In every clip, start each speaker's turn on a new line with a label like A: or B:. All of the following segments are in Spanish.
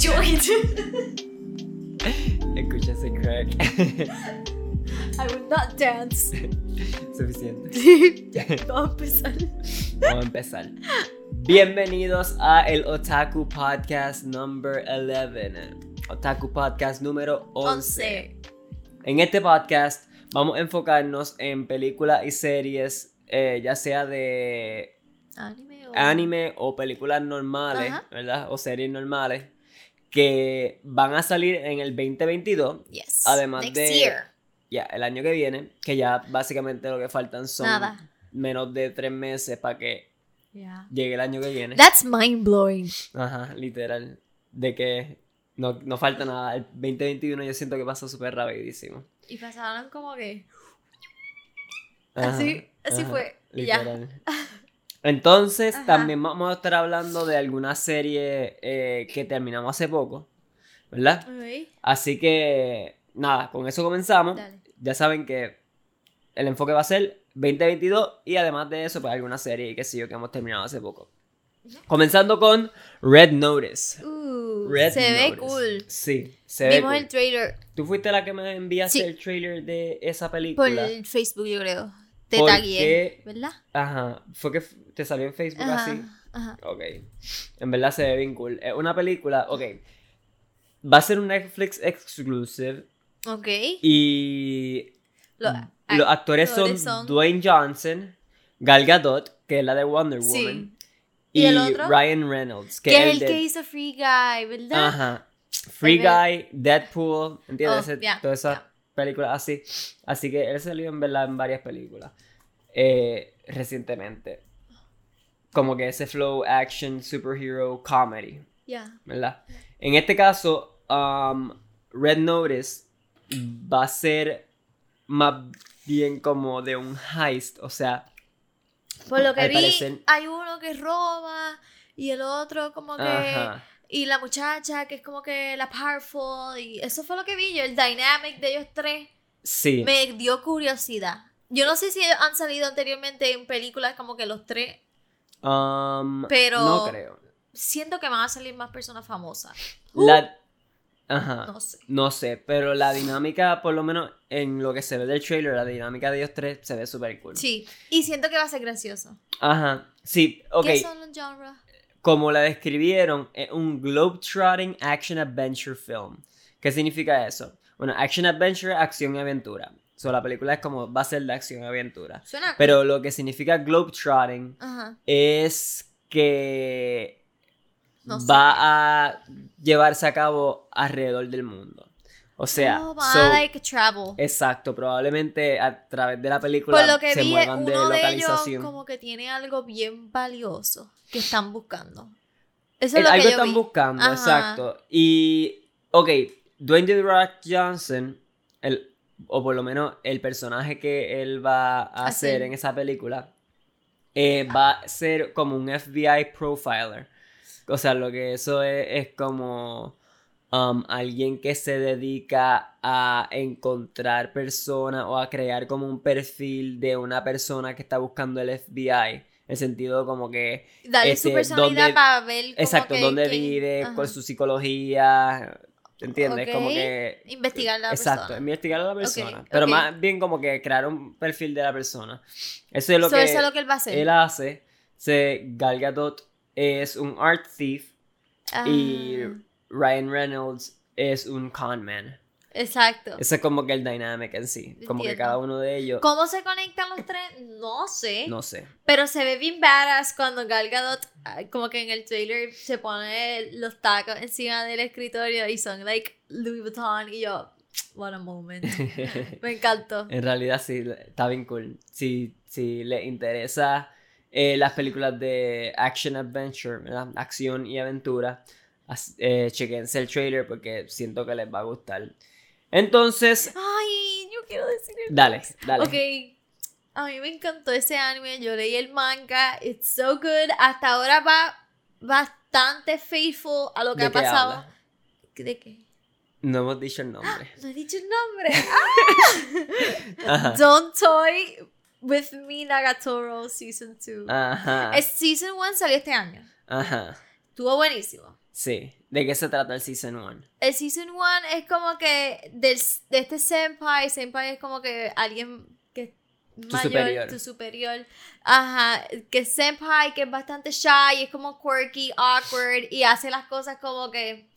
A: joint.
B: Escucha ese crack.
A: I would not dance.
B: Suficiente.
A: ya, vamos a empezar.
B: Vamos a empezar. Bienvenidos a el Otaku Podcast number 11. Otaku Podcast número 11. En este podcast vamos a enfocarnos en películas y series, eh, ya sea de
A: Anime o.
B: anime o películas normales,
A: Ajá.
B: ¿verdad? O series normales que van a salir en el 2022.
A: Yes.
B: Además
A: Next
B: de-
A: year.
B: Ya, el año que viene, que ya básicamente lo que faltan son
A: Nada.
B: menos de tres meses para que
A: Yeah.
B: llegue el año que viene.
A: That's mind blowing.
B: Ajá, literal. De que no, no falta nada. El 2021 yo siento que pasó súper rapidísimo.
A: Y pasaron como que.
B: Ajá,
A: Así- así
B: ajá,
A: fue, y ya.
B: Entonces,
A: Ajá.
B: también vamos a estar hablando de alguna serie eh, que terminamos hace poco, ¿verdad? Así que, nada, con eso comenzamos.
A: Dale.
B: Ya saben que el enfoque va a ser 2022 y además de eso, pues alguna serie sé yo que hemos terminado hace poco. Comenzando con Red Notice.
A: Uh,
B: Red
A: se ve cool.
B: Sí, se ve
A: Vimos
B: cool.
A: el trailer
B: ¿Tú fuiste la que me enviaste
A: Sí.
B: el trailer de esa
A: por
B: película?
A: el Facebook, yo creo. Te
B: ¿Por
A: tagué? ¿verdad?
B: Ajá, fue que te salió en Facebook así.
A: Ajá.
B: Ok. En verdad se ve bien cool. Es una película, ok. Va a ser un Netflix exclusive
A: Ok.
B: y
A: Lo-
B: los actores son,
A: actores son-
B: Dwayne Johnson, Gal Gadot, que es la de Wonder
A: Sí.
B: Woman,
A: ¿Y
B: y,
A: el otro?
B: Ryan Reynolds, que
A: Que
B: es el de-
A: que hizo Free Guy, ¿verdad?
B: Ajá. Free Guy, Deadpool, ¿entiendes?
A: Oh, ya,
B: Todas esas películas así. Así que él salió en verdad en varias películas eh, recientemente. Como que ese flow action, superhero, comedy,
A: Ya.
B: ¿verdad? En este caso, um, Red Notice va a ser más bien como de un heist, o sea,
A: Por lo que vi,
B: parecer-
A: hay uno que roba y el otro como que...
B: ajá.
A: Y la muchacha que es como que la powerful y eso fue lo que vi yo, el dynamic de ellos tres
B: Sí.
A: me dio curiosidad. Yo no sé si han salido anteriormente en películas como que los tres,
B: Um,
A: Pero-
B: No creo.
A: siento que van a salir más personas famosas.
B: La... Ajá.
A: No sé.
B: No sé, pero la dinámica, por lo menos en lo que se ve del trailer, la dinámica de ellos tres se ve súper cool.
A: Sí, y siento que va a ser gracioso.
B: Ajá, sí, ok.
A: ¿Qué son los genres?
B: Como la describieron, es un globetrotting action adventure film. ¿Qué significa eso? Bueno, action adventure, acción y aventura. So, la película es como, va a ser de acción y aventura.
A: Suena
B: Pero lo que significa globetrotting
A: Ajá.
B: es que
A: No
B: va a llevarse a cabo alrededor del mundo. O sea,
A: Oh,
B: so-
A: like travel.
B: exacto, probablemente a través de la película
A: Por lo que
B: se
A: vi,
B: muevan de
A: uno de ellos
B: localización.
A: como que tiene algo bien valioso que están buscando. Eso es lo
B: algo
A: que yo
B: están
A: vi.
B: buscando,
A: Ajá.
B: exacto. Y, ok, Dwayne The Rock Johnson, el, o por lo menos el personaje que él va a hacer
A: Hacer.
B: en esa película, eh, va a ser como un FBI profiler. O sea, lo que eso es, es como um, alguien que se dedica a encontrar personas o a crear como un perfil de una persona que está buscando el FBI. En el sentido como que
A: Darle
B: Este,
A: su personalidad
B: dónde-
A: para ver como
B: Exacto,
A: que
B: dónde vive, con su psicología, ¿entiendes? Como que...
A: Investigar a la
B: Exacto,
A: persona.
B: investigar a la persona. Pero más bien como que crear un perfil de la persona. Eso es lo
A: So,
B: que
A: eso es lo que él va a hacer.
B: él hace. Se, Gal Gadot es un art thief y
A: Ah,
B: Ryan Reynolds es un con man.
A: Exacto.
B: Ese es como que el dynamic en sí. Como que cada uno de ellos...
A: ¿Cómo se conectan los tres? No sé.
B: No sé.
A: Pero se ve bien badass cuando Gal Gadot, ah, como que en el trailer, se pone los tacos encima del escritorio y son like Louis Vuitton. Y yo, what a moment. Me encantó.
B: En realidad sí, está bien cool. Si, si les interesa eh, las películas de action adventure, ¿verdad? Acción y aventura, eh, chequense el trailer porque siento que les va a gustar. Entonces,
A: Ay, yo quiero decir el
B: dale, dale.
A: Ok. A mí me encantó ese anime. Yo leí el manga. It's so good. Hasta ahora va bastante faithful a lo que
B: ¿De
A: ha pasado.
B: habla?
A: ¿De qué?
B: No hemos dicho el nombre.
A: No he dicho el nombre.
B: Ajá.
A: Don't Toy with Me Nagatoro Season 2.
B: Ajá.
A: Es Season 1 salió este año.
B: Ajá.
A: Estuvo buenísimo.
B: Sí. ¿De qué se trata el Season 1?
A: El Season 1 es como que del, de este senpai, senpai es como que alguien que es
B: Tu
A: mayor,
B: superior.
A: tu superior. Ajá, que es senpai, que es bastante shy, es como quirky, awkward y hace las cosas como que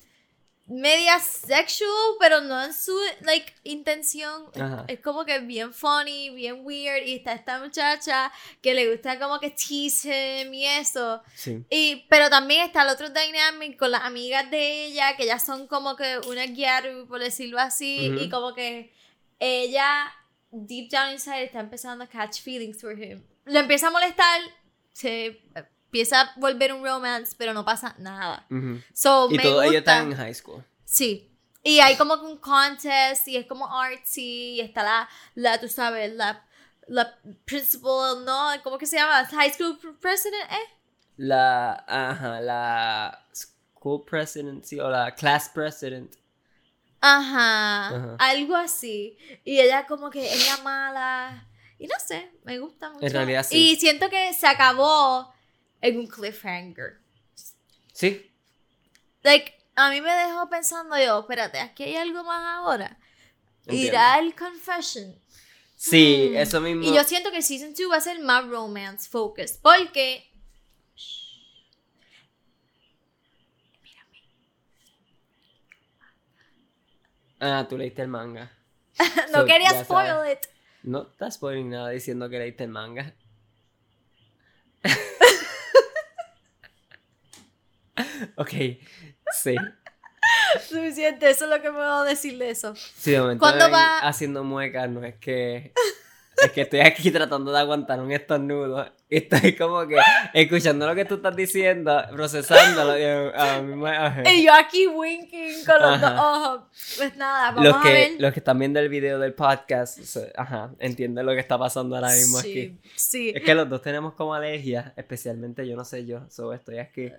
A: media sexual, pero no en su like intención. Es-
B: Ajá.
A: Es como que bien funny, bien weird y está esta muchacha que le gusta como que tease him y eso.
B: Sí.
A: Y, pero también está el otro dynamic con las amigas de ella, que ellas son como que una gyaru, por decirlo así, y como que ella, deep down inside, está empezando a catch feelings for him. Le empieza a molestar, se empieza a volver un romance, pero no pasa nada.
B: Ujú.
A: So,
B: Y
A: me
B: ellos
A: gusta.
B: están en high school.
A: Sí. Y hay como un contest y es como artsy y está la, la tú sabes, la, la principal, ¿no? ¿Cómo que se llama? High school president, ¿eh?
B: La, ajá, la school presidency o la class president.
A: Ajá,
B: Ajá.
A: algo así. Y ella como que es la mala. Y no sé, me gusta mucho.
B: realidad, sí.
A: Y siento que se acabó en un cliffhanger.
B: Sí.
A: Like, a mí me dejó pensando yo, espérate, aquí hay algo más ahora.
B: Entiendo.
A: Irá al confession.
B: Sí,
A: Hmm.
B: eso mismo.
A: Y yo siento que Season 2 va a ser más romance focused. Porque.
B: Ah, tú leíste el manga.
A: no
B: So,
A: quería spoil
B: sabes.
A: it.
B: No estás spoiling nada diciendo que leíste el manga. ok, sí.
A: Suficiente, eso es lo que puedo decir de eso.
B: Sí, de momento
A: ¿Cuándo
B: me ven
A: va?
B: haciendo muecas, no es que... Es que estoy aquí tratando de aguantar un estornudo. Y estoy como que escuchando lo que tú estás diciendo, procesándolo. Y a ajá.
A: Y yo aquí winking con los dos ojos. Pues nada, vamos
B: Los
A: a
B: que,
A: ver.
B: los que están viendo el video del podcast, ajá, entienden lo que está pasando ahora mismo aquí.
A: sí, sí.
B: Es que los dos tenemos como alergia, especialmente yo no sé yo, so estoy aquí.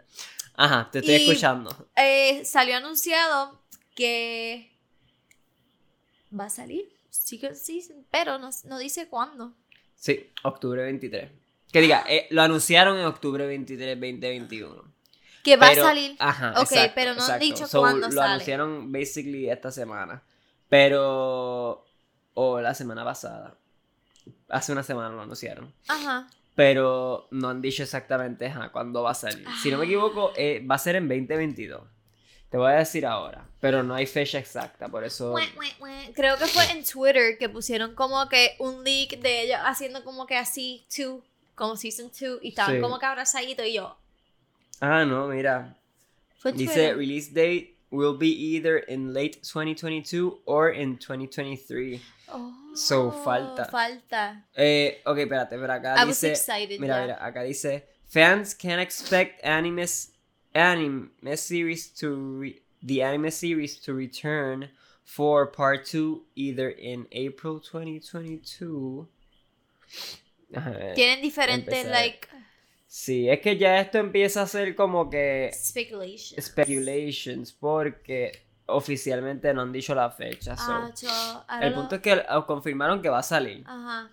B: Ajá, te estoy
A: Y-
B: escuchando.
A: Eh, salió anunciado que va a salir Secret Season, pero no, no dice cuándo.
B: Sí, octubre 23. Que diga, eh, lo anunciaron en octubre 23, 2021.
A: Que va
B: Pero-
A: a salir.
B: Ajá,
A: Ok,
B: exacto,
A: pero no han dicho
B: So,
A: cuándo
B: Lo
A: sale.
B: anunciaron basically esta semana. Pero. O la semana pasada. Hace una semana lo anunciaron.
A: Ajá.
B: Pero no han dicho exactamente ajá, cuándo va a salir. Si no me
A: Ah.
B: equivoco, eh, va a ser en 2022. Te voy a decir ahora. Pero no hay fecha exacta, por eso.
A: Creo que fue en Twitter que pusieron como que un leak de ellos haciendo como que así, two, como season 2, y estaban
B: Sí.
A: como que abrazaditos y yo.
B: Ah, no, mira.
A: Fue
B: Dice
A: Twitter.
B: release date will be either in late 2022 or in 2023.
A: Oh,
B: So, falta.
A: Falta.
B: Eh, ok, espérate, pero acá
A: I was
B: dice.
A: excited.
B: Mira, mira, acá dice fans can expect anime anime series to re- the anime series to return for part 2 either in April 2022. Ajá,
A: Tienen diferentes, like,
B: Sí, es que ya esto empieza a ser como que
A: speculation.
B: speculations porque oficialmente no han dicho la fecha. so.
A: Ah, yo,
B: El
A: lo-
B: punto es que ah, confirmaron que va a salir.
A: Ajá.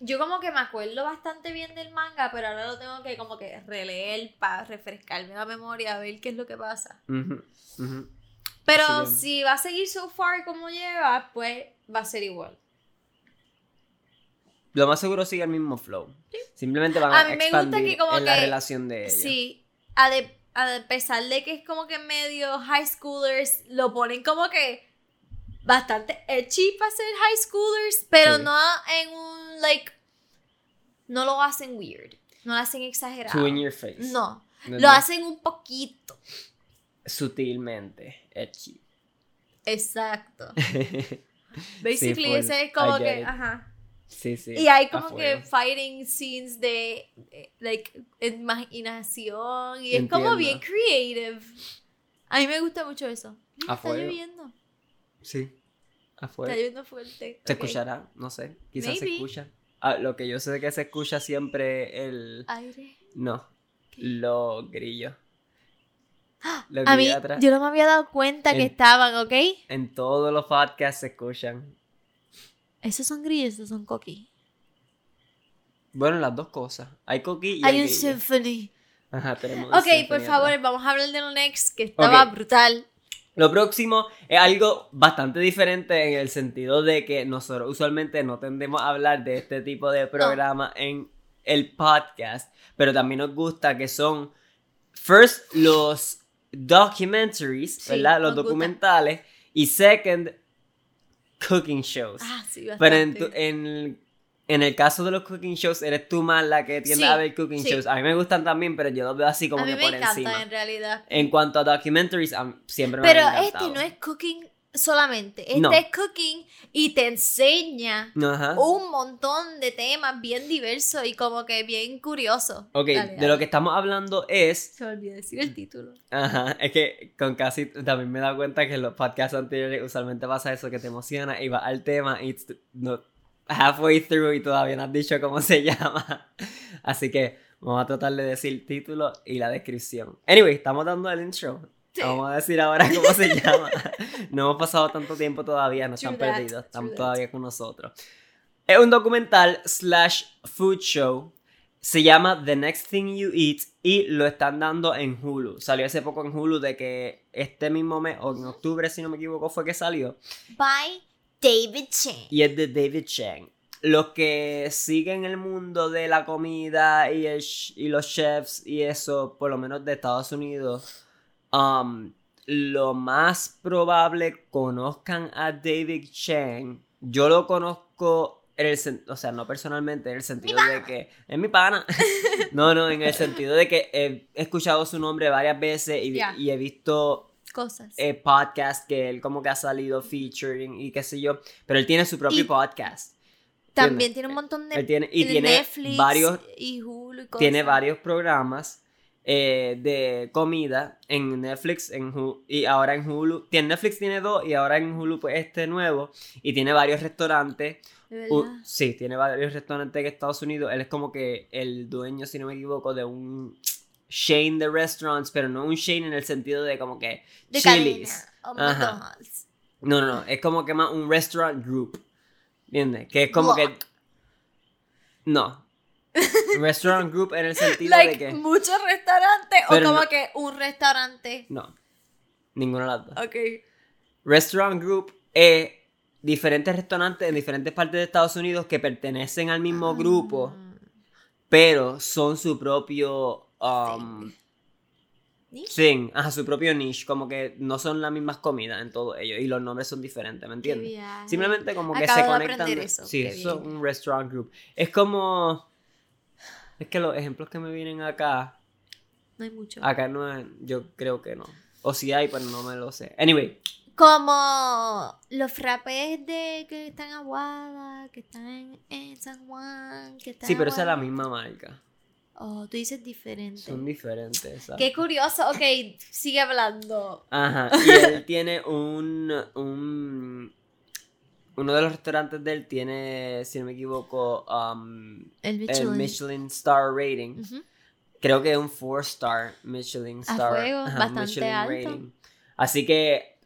A: Yo como que me acuerdo bastante bien del manga, pero ahora lo tengo que como que releer para refrescarme la memoria, a ver qué es lo que pasa. Pero
B: Sí.
A: si va a seguir so far como lleva, pues va a ser igual.
B: Lo más seguro sigue el mismo flow. Simplemente van
A: A
B: a,
A: mí me gusta que como
B: en la
A: que-
B: relación de ella.
A: Sí, a, de- a pesar de que es como que medio high schoolers, lo ponen como que bastante edgy para ser high schoolers, pero
B: Sí.
A: no en un, like, no lo hacen weird, no lo hacen exagerado.
B: Too in your face.
A: No,
B: No,
A: lo
B: no.
A: hacen un poquito.
B: Sutilmente. Edgy.
A: Exacto. Basically, ese es como que, ajá.
B: Sí, sí.
A: Y hay como que fighting scenes de, eh, like, imaginación. Y es como bien creative. A mí me gusta mucho eso.
B: A
A: está
B: fuego.
A: lloviendo.
B: Sí.
A: Está lloviendo fuerte.
B: ¿Se escuchará? No sé. Quizás se escucha. Ah, lo que yo sé es que se escucha siempre el...
A: Aire.
B: No.
A: ¿Qué?
B: Los grillos. Los
A: A mí,
B: atrás.
A: yo no me había dado cuenta que estaban, ¿ok?
B: En todos los podcasts se escuchan.
A: Esos son grillos, esos son coquí.
B: Bueno, las dos cosas. Hay coquí y
A: Hay
B: hay
A: un
B: grillo.
A: symphony.
B: Ajá, tenemos
A: Ok, por
B: atrás.
A: favor, vamos a hablar de lo next, que estaba brutal.
B: Lo próximo es algo bastante diferente en el sentido de que nosotros usualmente no tendemos a hablar de este tipo de programa en el podcast, pero también nos gusta que son, first, los documentaries,
A: Sí,
B: ¿verdad? Los
A: gusta.
B: documentales, y second, cooking shows.
A: Ah, sí,
B: pero en,
A: bastante.
B: tu- en, en el caso de los cooking shows, eres tú más la que tiende
A: Sí,
B: a ver cooking
A: sí.
B: shows. A mí me gustan también, pero yo los veo así como
A: a mí
B: que
A: me
B: por
A: encanta
B: encima.
A: en realidad.
B: En cuanto a documentaries, siempre me
A: Pero este no es cooking solamente. Este
B: No.
A: es cooking y te enseña
B: Ajá.
A: un montón de temas bien diversos y como que bien curiosos.
B: Ok,
A: Dale,
B: de lo que estamos hablando es.
A: Se me olvidó decir el título.
B: Ajá, es que con casi. También me he dado cuenta que en los podcasts anteriores usualmente pasa eso que te emociona y va al tema y it's no, halfway through y todavía no has dicho cómo se llama. Así que vamos a tratar de decir título y la descripción. Anyway, estamos dando el intro.
A: Sí.
B: Vamos a decir ahora cómo se llama. No hemos pasado tanto tiempo todavía, no están
A: that,
B: perdidos, están
A: that.
B: todavía con nosotros. Es un documental slash food show. Se llama The Next Thing You Eat y lo están dando en Hulu. Salió hace poco en Hulu de que este mismo mes, o en octubre si no me equivoco, fue que salió.
A: By David Chen.
B: Y es de David Chang. Los que siguen el mundo de la comida y, el sh- y los chefs y eso, por lo menos de Estados Unidos, um, lo más probable conozcan a David Chang. Yo lo conozco, en el o sea, no personalmente, en el sentido de que es mi pana. no, no, en el sentido de que he escuchado su nombre varias veces y, he visto
A: Cosas.
B: eh, podcast que él como que ha salido featuring y qué sé yo, pero él tiene su propio
A: Y
B: podcast.
A: También
B: ¿entiendes?
A: tiene un montón de,
B: Él tiene, y
A: de
B: tiene
A: Netflix
B: varios,
A: y Hulu y cosas.
B: tiene varios programas eh, de comida en Netflix en Hulu, y ahora en Hulu. Tiene, Netflix tiene dos y ahora en Hulu pues este nuevo. Y tiene varios restaurantes.
A: ¿De
B: Uh, sí, tiene varios restaurantes en Estados Unidos. Él es como que el dueño, si no me equivoco, de un chain de restaurants, pero no un chain en el sentido de como que
A: de
B: Chili's.
A: o.
B: No, no, no. Es como que más un restaurant group. ¿Entiendes? Que es como que. No. Restaurant group en el sentido
A: Like,
B: de que.
A: muchos restaurantes
B: Pero
A: o como
B: no-
A: que un restaurante.
B: No. Ninguna de las dos.
A: Ok.
B: Restaurant group es diferentes restaurantes en diferentes partes de Estados Unidos que pertenecen al mismo grupo,
A: Ah.
B: pero son su propio. Um,
A: ¿Niche?
B: thing. Ajá, su propio niche. Como que no son las mismas comidas en todo ello. Y los nombres son diferentes, ¿me entiendes? Simplemente como que
A: Acabo
B: se
A: de
B: conectan.
A: aprender eso,
B: Sí, es un restaurant group. Es como. Es que los ejemplos que me vienen acá.
A: No hay mucho.
B: Acá no es. Yo creo que no. O si hay, pero no me lo sé. Anyway.
A: Como los frappés de que están en Aguada, que están en, en San Juan, que están
B: Sí, pero esa es la misma marca.
A: Oh, tú dices diferente.
B: Son diferentes.
A: Qué curioso. Ok, sigue hablando.
B: Ajá. Y él tiene un. un uno de los restaurantes de él tiene, si no me equivoco, um,
A: El
B: el
A: Michelin.
B: Michelin Star Rating. Creo que es un 4 star Michelin Star.
A: fuego, bastante alto.
B: rating. Así que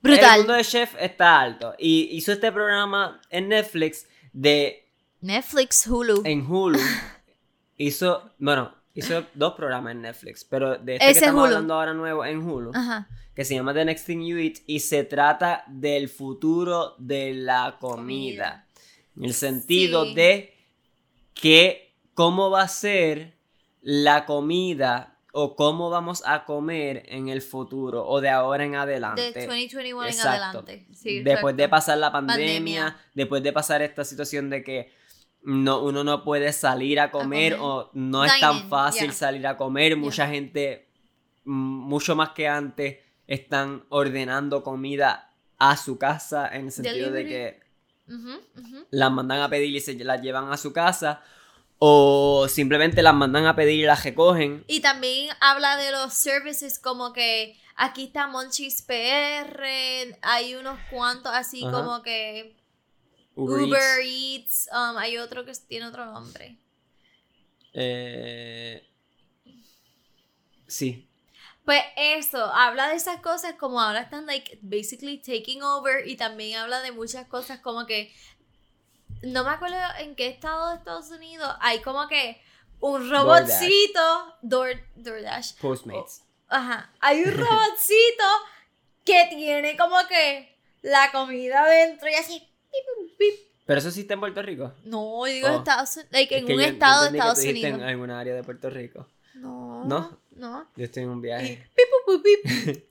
A: Brutal.
B: el mundo de chef está alto. Y hizo este programa en Netflix de
A: Netflix, Hulu.
B: en Hulu. hizo, bueno, hizo dos programas en Netflix, pero de este
A: Ese
B: que estamos
A: Hulu.
B: hablando ahora nuevo en Hulu,
A: Ajá.
B: que se llama The Next Thing You Eat y se trata del futuro de la comida. En el sentido
A: Sí.
B: de que cómo va a ser la comida o cómo vamos a comer en el futuro o de ahora en adelante.
A: De 2021 en
B: Exacto.
A: adelante. Sí,
B: después de
A: exacto.
B: pasar la pandemia,
A: Pandemia.
B: después de pasar esta situación de que no, uno no puede salir a comer,
A: comer.
B: o no es tan fácil
A: yeah.
B: salir a comer, mucha gente, mucho más que antes, están ordenando comida a su casa en el sentido de que las mandan a pedir y se las llevan a su casa o simplemente las mandan a pedir y las recogen.
A: Y también habla de los services como que aquí está Monchis PR, hay unos cuantos así
B: Ajá.
A: como que
B: Uber
A: Uber,
B: Eats.
A: Eats, um, hay otro que tiene otro nombre.
B: Eh, sí.
A: Pues eso, habla de esas cosas como ahora están like basically taking over y también habla de muchas cosas como que no me acuerdo en qué estado de Estados Unidos hay como que un robotcito, Door, DoorDash.
B: Postmates.
A: Ajá. Hay un robotcito que tiene como que la comida adentro y así.
B: Pero eso existe en Puerto Rico.
A: No, yo digo
B: Oh.
A: Estados Unidos. Like,
B: Es
A: en
B: que
A: un
B: yo- yo
A: estado de
B: que
A: Estados
B: tú dijiste
A: Unidos.
B: En alguna área de Puerto Rico.
A: No.
B: ¿No?
A: No.
B: Yo estoy en un viaje.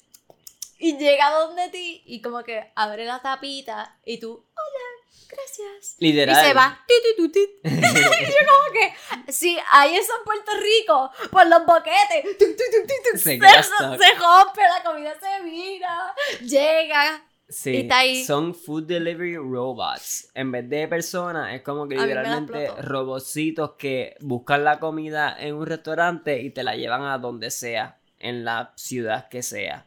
A: y llega donde ti y como que abre la tapita y tú, hola, gracias.
B: Literal.
A: Y se va. Ti, ti, tu, ti. y yo como que, si hay eso en Puerto Rico, por los boquetes,
B: Se
A: se, se rompe, la comida se vira, llega.
B: Sí,
A: Y está ahí.
B: son food delivery robots. En vez de personas, es como que literalmente
A: explotó.
B: robotcitos que buscan la comida en un restaurante y te la llevan a donde sea, en la ciudad que sea.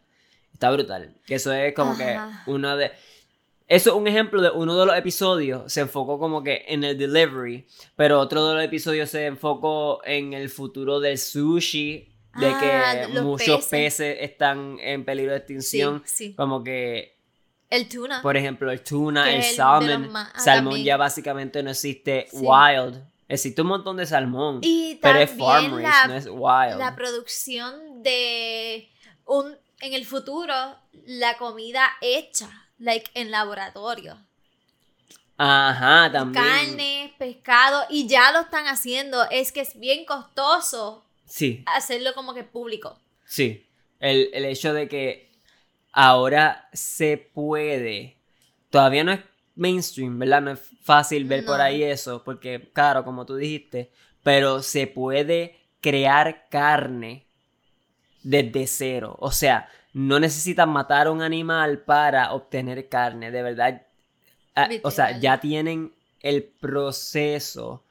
B: Está brutal. Que eso es como
A: Ajá.
B: que una de. Eso es un ejemplo de uno de los episodios. Se enfocó como que en el delivery. Pero otro de los episodios se enfocó en el futuro del sushi. De
A: Ah,
B: que muchos
A: peces.
B: peces están en peligro de extinción.
A: Sí, sí.
B: Como que
A: El tuna.
B: por ejemplo, el tuna, el salmon.
A: ah,
B: salmón
A: también.
B: ya básicamente no existe
A: Sí.
B: wild. Existe un montón de salmón.
A: y
B: pero es farm
A: la,
B: no es wild.
A: la producción de un en el futuro la comida hecha like en laboratorio
B: Ajá, también.
A: carne pescado y ya lo están haciendo es que es bien costoso
B: Sí,
A: hacerlo como que público
B: sí. El, el hecho de que ahora se puede. Todavía no es mainstream, ¿verdad? No es fácil ver por ahí eso. Porque, claro, como tú dijiste. Pero se puede crear carne desde cero. O sea, no necesitas matar a un animal para obtener carne. De verdad. ah, o sea, ya tienen el proceso.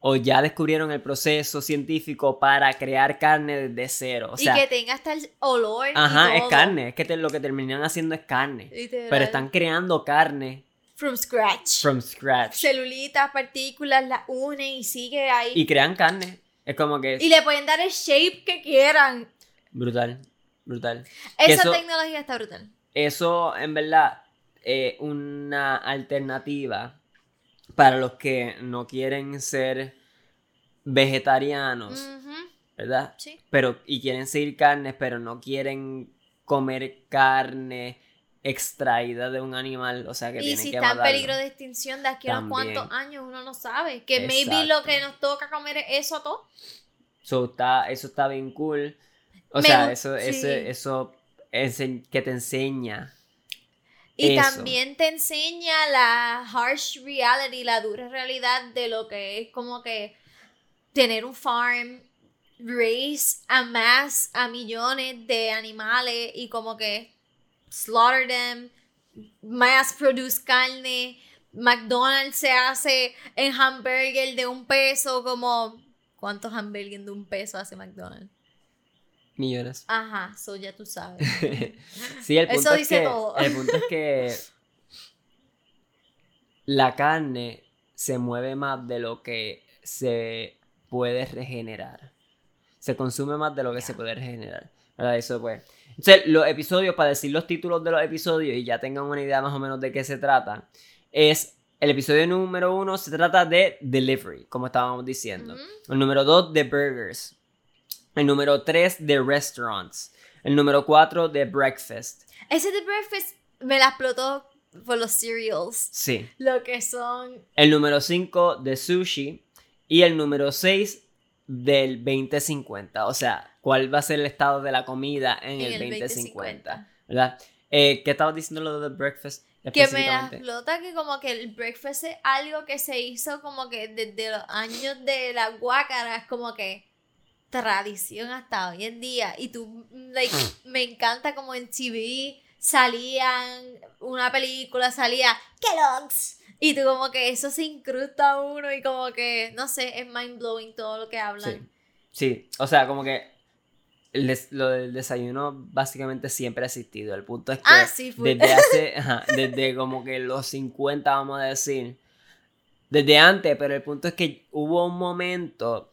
B: O ya descubrieron el proceso científico para crear carne desde cero. O sea,
A: y que tenga hasta el olor y
B: Ajá, es carne. Es que te- lo que terminan haciendo es carne.
A: Literal.
B: Pero están creando carne
A: from scratch
B: from scratch.
A: celulitas partículas las unen y sigue ahí
B: Y crean carne. Es como que...
A: y le pueden dar el shape que quieran
B: Brutal. Brutal.
A: Esa
B: eso-
A: tecnología está brutal
B: Eso, en verdad, es una alternativa para los que no quieren ser vegetarianos, ¿verdad?
A: sí
B: Pero, y quieren seguir carnes, pero no quieren comer carne extraída de un animal, o sea que
A: Y
B: tienen
A: si
B: que
A: está en peligro de extinción de aquí a unos cuantos años, uno no sabe. Que maybe lo
B: Exacto.
A: que nos toca comer es eso todo.
B: So, está, eso está bien cool. O
A: Me
B: sea, eso,
A: sí.
B: eso, eso que te enseña.
A: Y
B: Eso.
A: también te enseña la harsh reality, la dura realidad de lo que es como que tener un farm, raise a más, a millones de animales y como que slaughter them, mass produce carne. McDonald's se hace en hamburger de un peso, como ¿cuántos hamburgues de un peso hace McDonald's?
B: Millones.
A: Ajá, eso ya tú sabes.
B: sí, el punto
A: Eso
B: es
A: dice
B: que,
A: todo.
B: El punto es que la carne se mueve más de lo que se puede regenerar. Se consume más de lo que se puede regenerar. ¿Verdad? Eso pues. Entonces, los episodios, para decir los títulos de los episodios y ya tengan una idea más o menos de qué se trata, es el episodio número uno se trata de delivery, como estábamos diciendo. El número dos de burgers. El número tres de restaurants. El número cuatro de breakfast.
A: Ese de breakfast me la explotó por los cereals.
B: Sí.
A: Lo que son.
B: El número 5 de sushi. Y el número 6 del 2050. O sea, ¿cuál va a ser el estado de la comida en, el, 2050? ¿Verdad? Eh, ¿Qué estabas diciendo lo de breakfast?
A: Que me la explota que como que el breakfast es algo que se hizo como que desde los años de la guácara, es como que tradición hasta hoy en día. Y tú, like, me encanta como en TV salían una película, salía Kellogg's. Y tú como que eso se incrusta a uno y como que, no sé, es mind blowing todo lo que hablan.
B: Sí. Sí, o sea, como que el des- lo del desayuno básicamente siempre ha existido. El punto es que
A: Ah, sí,
B: desde hace, ajá, desde como que los 50, vamos a decir, desde antes, pero el punto es que hubo un momento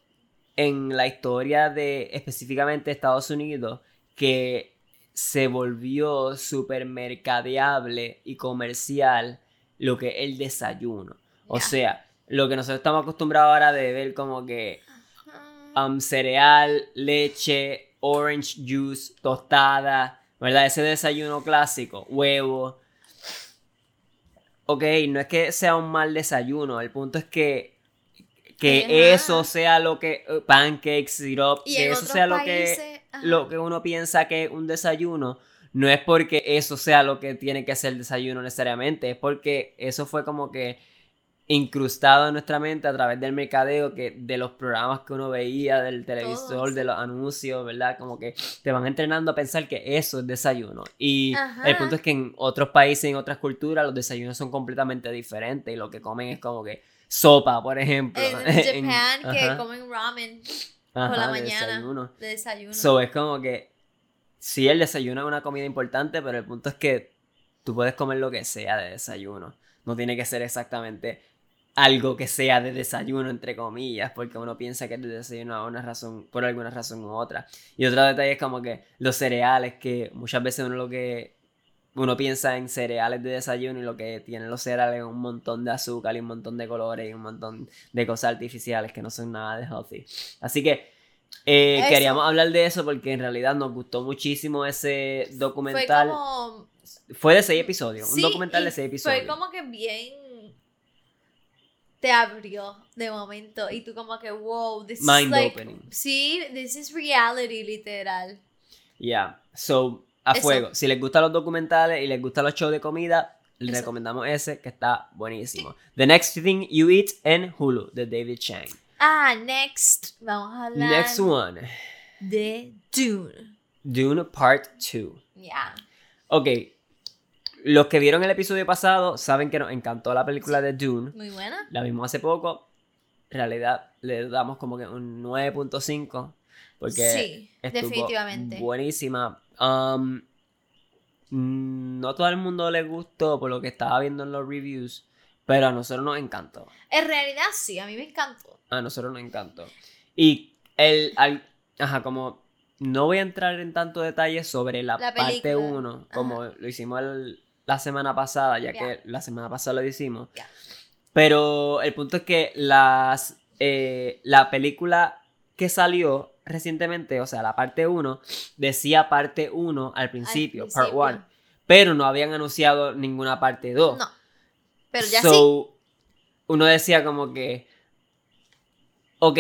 B: en la historia de específicamente Estados Unidos que se volvió súper mercadeable y comercial lo que es el desayuno. O sea, lo que nosotros estamos acostumbrados ahora de ver como que um, cereal, leche, orange juice, tostada, ¿verdad? Ese desayuno clásico, huevo. Ok, no es que sea un mal desayuno, el punto es que que eso sea lo que eh, pancakes, syrup,
A: Y
B: que eso sea lo
A: países,
B: que
A: ajá.
B: lo que uno piensa que es un desayuno, no es porque eso sea lo que tiene que ser el desayuno necesariamente, es porque eso fue como que incrustado en nuestra mente a través del mercadeo, que de los programas que uno veía, del televisor,
A: Todos.
B: de los anuncios, ¿verdad? Como que te van entrenando a pensar que eso es desayuno. Y
A: Ajá.
B: el punto es que en otros países, en otras culturas, los desayunos son completamente diferentes y lo que comen es como que sopa, por ejemplo.
A: En Japan, que
B: ajá,
A: comen ramen
B: ajá,
A: por la
B: de
A: mañana
B: desayuno.
A: de desayuno.
B: So es como que sí, el desayuno es una comida importante, pero el punto es que tú puedes comer lo que sea de desayuno. No tiene que ser exactamente algo que sea de desayuno, entre comillas, porque uno piensa que es de desayuno a una razón, por alguna razón u otra. Y otro detalle es como que los cereales, que muchas veces uno lo que uno piensa en cereales de desayuno y lo que tienen los cereales es un montón de azúcar y un montón de colores y un montón de cosas artificiales que no son nada de healthy. Así que eh, queríamos hablar de eso porque en realidad nos gustó muchísimo ese
A: Fue
B: documental.
A: como.
B: Fue de seis episodios, un documental de seis episodios.
A: Fue como que bien. Te abrió de momento. Y tú, como que, wow, this
B: Mind
A: is like.
B: opening.
A: Sí, this is reality, literal.
B: Yeah, so a
A: Eso.
B: fuego. Si les gustan los documentales y les gustan los shows de comida, les
A: Eso.
B: recomendamos ese que está buenísimo. The Next Thing You Eat en Hulu de David Chang.
A: Ah, next. Vamos a hablar
B: Next one,
A: de Dune.
B: Dune Part 2.
A: Ya.
B: Ok, los que vieron el episodio pasado saben que nos encantó la película de Dune.
A: Muy buena.
B: La vimos hace poco. En realidad le damos como que un 9.5 porque
A: sí, definitivamente.
B: buenísima. Um, no todo el mundo le gustó por lo que estaba viendo en los reviews, pero a nosotros nos encantó.
A: En realidad, sí, a mí me encantó.
B: A nosotros nos encantó. Y el, al- ajá, como no voy a entrar en tanto detalle sobre la,
A: La
B: parte
A: película.
B: 1, como lo hicimos el- la semana pasada, ya que la semana pasada lo hicimos. Pero el punto es que las, eh, la película que salió recientemente, o sea, la parte 1, decía parte 1 al principio, part
A: principio.
B: 1, pero no habían anunciado ninguna parte 2.
A: No. Pero ya sí.
B: So, uno decía como que, ok,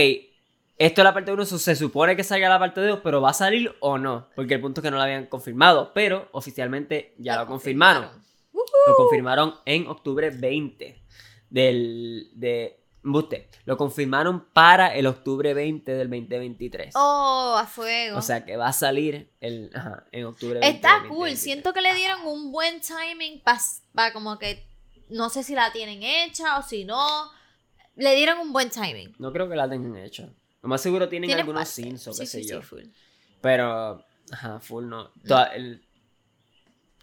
B: esto es la parte 1, so se supone que salga la parte 2, pero ¿va a salir o no? Porque el punto es que no la habían confirmado, pero oficialmente ya lo, confirmaron. Lo confirmaron en octubre 20 del, de, embuste, lo confirmaron para el octubre 20 del 2023.
A: Oh, a fuego.
B: O sea que va a salir el, ajá, en octubre 20
A: Está cool.
B: 2023.
A: Siento que le dieron un buen timing para como que. No sé si la tienen hecha o si no. Le dieron un buen timing.
B: No creo que la tengan hecha. Lo más seguro tienen
A: Tiene
B: algunos scenes o qué
A: Sí,
B: sé
A: sí,
B: yo.
A: sí, full.
B: Pero, ajá, full no. Toda- el-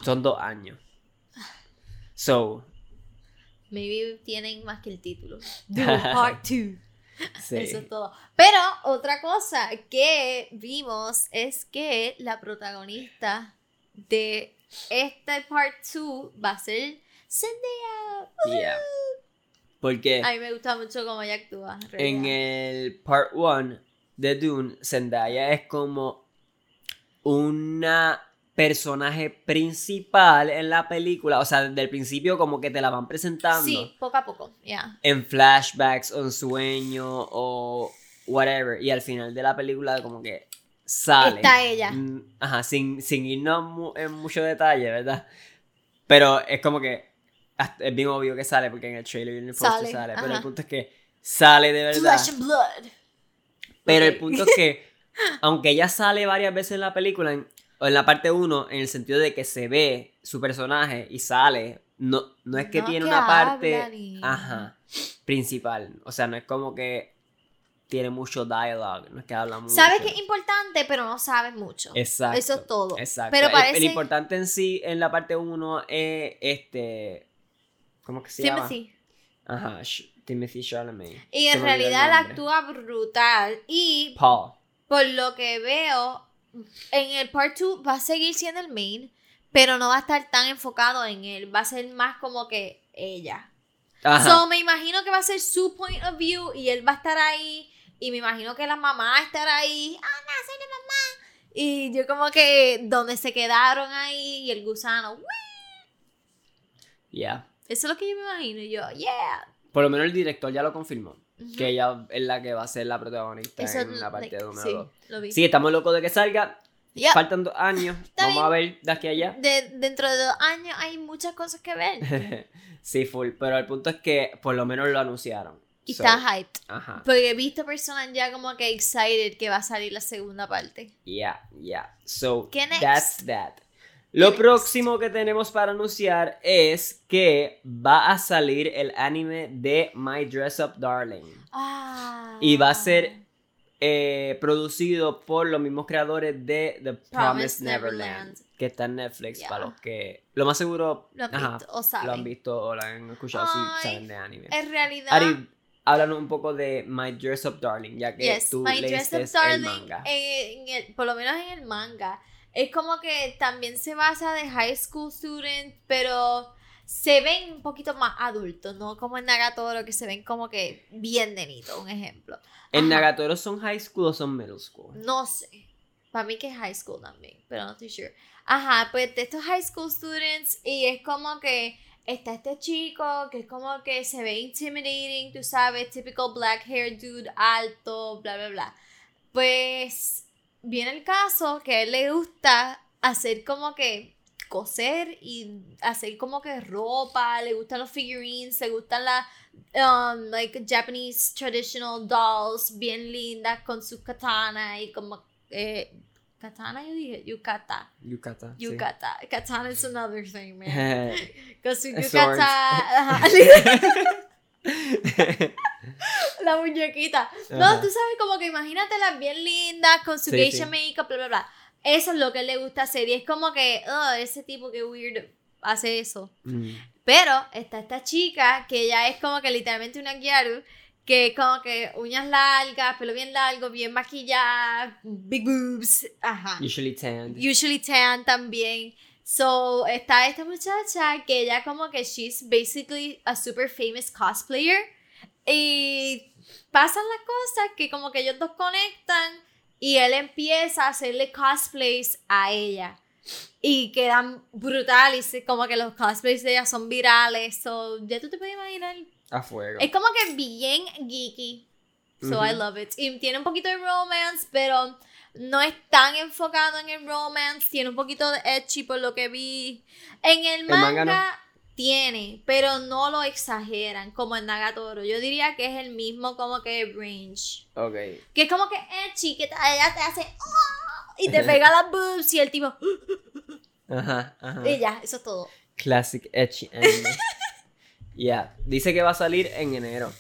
B: son dos años. So,
A: Maybe tienen más que el título. Part 2.
B: sí.
A: Eso es todo. Pero otra cosa que vimos es que la protagonista de este Part 2 va a ser Zendaya.
B: Yeah. Porque
A: A mí me gusta mucho cómo ella actúa. en
B: en
A: realidad.
B: el part 1 de Dune, Zendaya es como una personaje principal en la película. O sea, desde el principio como que te la van presentando.
A: Sí, poco a poco. Ya.
B: en flashbacks o en sueño o whatever. Y al final de la película como que sale.
A: Está ella.
B: Mm, Ajá, sin, sin irnos mu- en mucho detalle, ¿verdad? Pero es como que es bien obvio que sale porque en el trailer y en el poster
A: Sale,
B: sale. Pero
A: ajá.
B: el punto es que sale de verdad.
A: Flesh and blood.
B: Pero el punto es que, aunque ella sale varias veces en la película, en, o en la parte 1, en el sentido de que se ve su personaje y sale, no, no es que
A: No
B: tiene
A: que
B: una parte
A: ni-
B: ajá, principal. O sea, no es como que tiene mucho dialogue, no es que habla mucho.
A: Sabes que es importante, pero no sabes mucho.
B: Exacto.
A: Eso es todo.
B: Exacto.
A: Pero
B: El-
A: parece.
B: el, importante en sí, en la parte 1, es este. ¿Cómo que se llama?
A: Timothy.
B: Ajá, Timothy Chalamet.
A: Y en
B: el
A: realidad él actúa brutal. Y
B: Paul.
A: por lo que veo, en el part 2 va a seguir siendo el main, pero no va a estar tan enfocado en él. Va a ser más como que ella.
B: Ajá.
A: So me imagino que va a ser su point of view y él va a estar ahí Y me imagino que la mamá estará ahí. ¡Ah, no, soy la mamá! Y yo como que donde se quedaron ahí y el gusano. ¡Wii!
B: Yeah.
A: Eso es lo que yo me imagino. Y yo, yeah.
B: Por lo menos el director ya lo confirmó. Que ella es la que va a ser la protagonista
A: Eso,
B: en la parte
A: like,
B: de número
A: sí,
B: 2.
A: lo vi.
B: Sí, estamos locos de que salga.
A: Yep.
B: Faltan dos años.
A: Está
B: Vamos a ver de aquí a allá.
A: De- dentro de dos años hay muchas cosas que ver.
B: sí, full. Pero el punto es que por lo menos lo anunciaron.
A: Y
B: So,
A: está hyped.
B: Ajá.
A: Porque he visto personas ya como que excited que va a salir la segunda parte.
B: Yeah, yeah. So,
A: ¿Qué next?
B: that's that. Lo próximo que tenemos para anunciar es que va a salir el anime de My Dress Up Darling.
A: Ah.
B: Y va a ser eh, producido por los mismos creadores de The Promised Neverland,
A: Neverland.
B: que está en Netflix
A: Yeah.
B: para los que lo más seguro
A: Lo han
B: ajá,
A: visto o saben.
B: lo han visto o lo han escuchado si saben de anime.
A: En realidad.
B: Ari, háblanos un poco de My Dress Up Darling, ya que
A: Yes,
B: tú
A: My
B: leíste
A: Dress Up Darling,
B: el manga.
A: eh, en el- por lo menos en el manga, es como que también se basa de high school students, pero se ven un poquito más adultos, no como en Nagatoro, que se ven como que bien nenitos, un ejemplo.
B: ¿En
A: Ajá.
B: Nagatoro son high school o son middle school?
A: No sé. Para mí que es high school también, pero no estoy sure. Ajá, pues de estos high school students y es como que está este chico que es como que se ve intimidating, tú sabes, typical black hair dude, alto, bla, bla, bla. Pues viene el caso que a él le gusta hacer como que coser y hacer como que ropa, le gustan los figurines, le gustan las um, like Japanese traditional dolls bien lindas con sus katana y como eh, katana yo dije yukata
B: Yukata. sí.
A: yukata katana is another thing man con su yukata la muñequita no
B: Ajá.
A: tú sabes como que imagínatelas bien lindas con su
B: Sí,
A: geisha
B: sí.
A: makeup bla bla bla eso es lo que le gusta hacer y es como que "Ugh, ese tipo que weird hace eso
B: Mm.
A: pero está esta chica que ella es como que literalmente una gyaru, que es como que uñas largas, pelo bien largo, bien maquillada, big boobs, ajá.
B: Usually tanned.
A: Usually tan también. So, está esta muchacha que ella como que she's basically a super famous cosplayer. Y pasan las cosas que como que ellos dos conectan y él empieza a hacerle cosplays a ella. Y quedan brutales, y como que los cosplays de ella son virales. So, ya tú te puedes imaginar.
B: A fuego.
A: Es como que bien geeky. So. I love it. Y tiene un poquito de romance, pero no es tan enfocado en el romance. Tiene un poquito de edgy por lo que vi. En el manga,
B: manga no.
A: tiene, pero no lo exageran como en Nagatoro. Yo diría que es el mismo como que range.
B: Ok.
A: Que es como que edgy, que ella te hace... "Oh", y te pega las boobs y el tipo...
B: Ajá, ajá.
A: Y ya, eso es todo.
B: Classic Edgy anime. Ya. Dice que va a salir en enero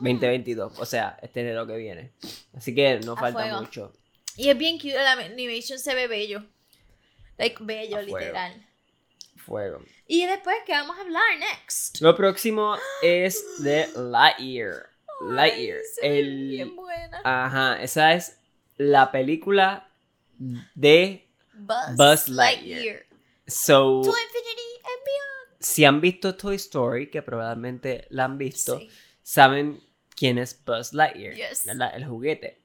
B: 2022. O sea, este enero que viene. Así que no
A: A
B: falta
A: fuego.
B: mucho.
A: Y es bien cute, la animation se ve bello. Like, bello, literal.
B: Fuego.
A: Y después, ¿qué vamos a hablar next?
B: Lo próximo es de Lightyear. Lightyear.
A: Ay,
B: El...
A: bien buena.
B: Ajá, esa es la película de
A: Buzz,
B: Buzz Lightyear. So,
A: To infinity and beyond.
B: si han visto Toy Story, que probablemente la han visto,
A: Sí.
B: saben quién es Buzz Lightyear,
A: Yes.
B: ¿verdad? El juguete.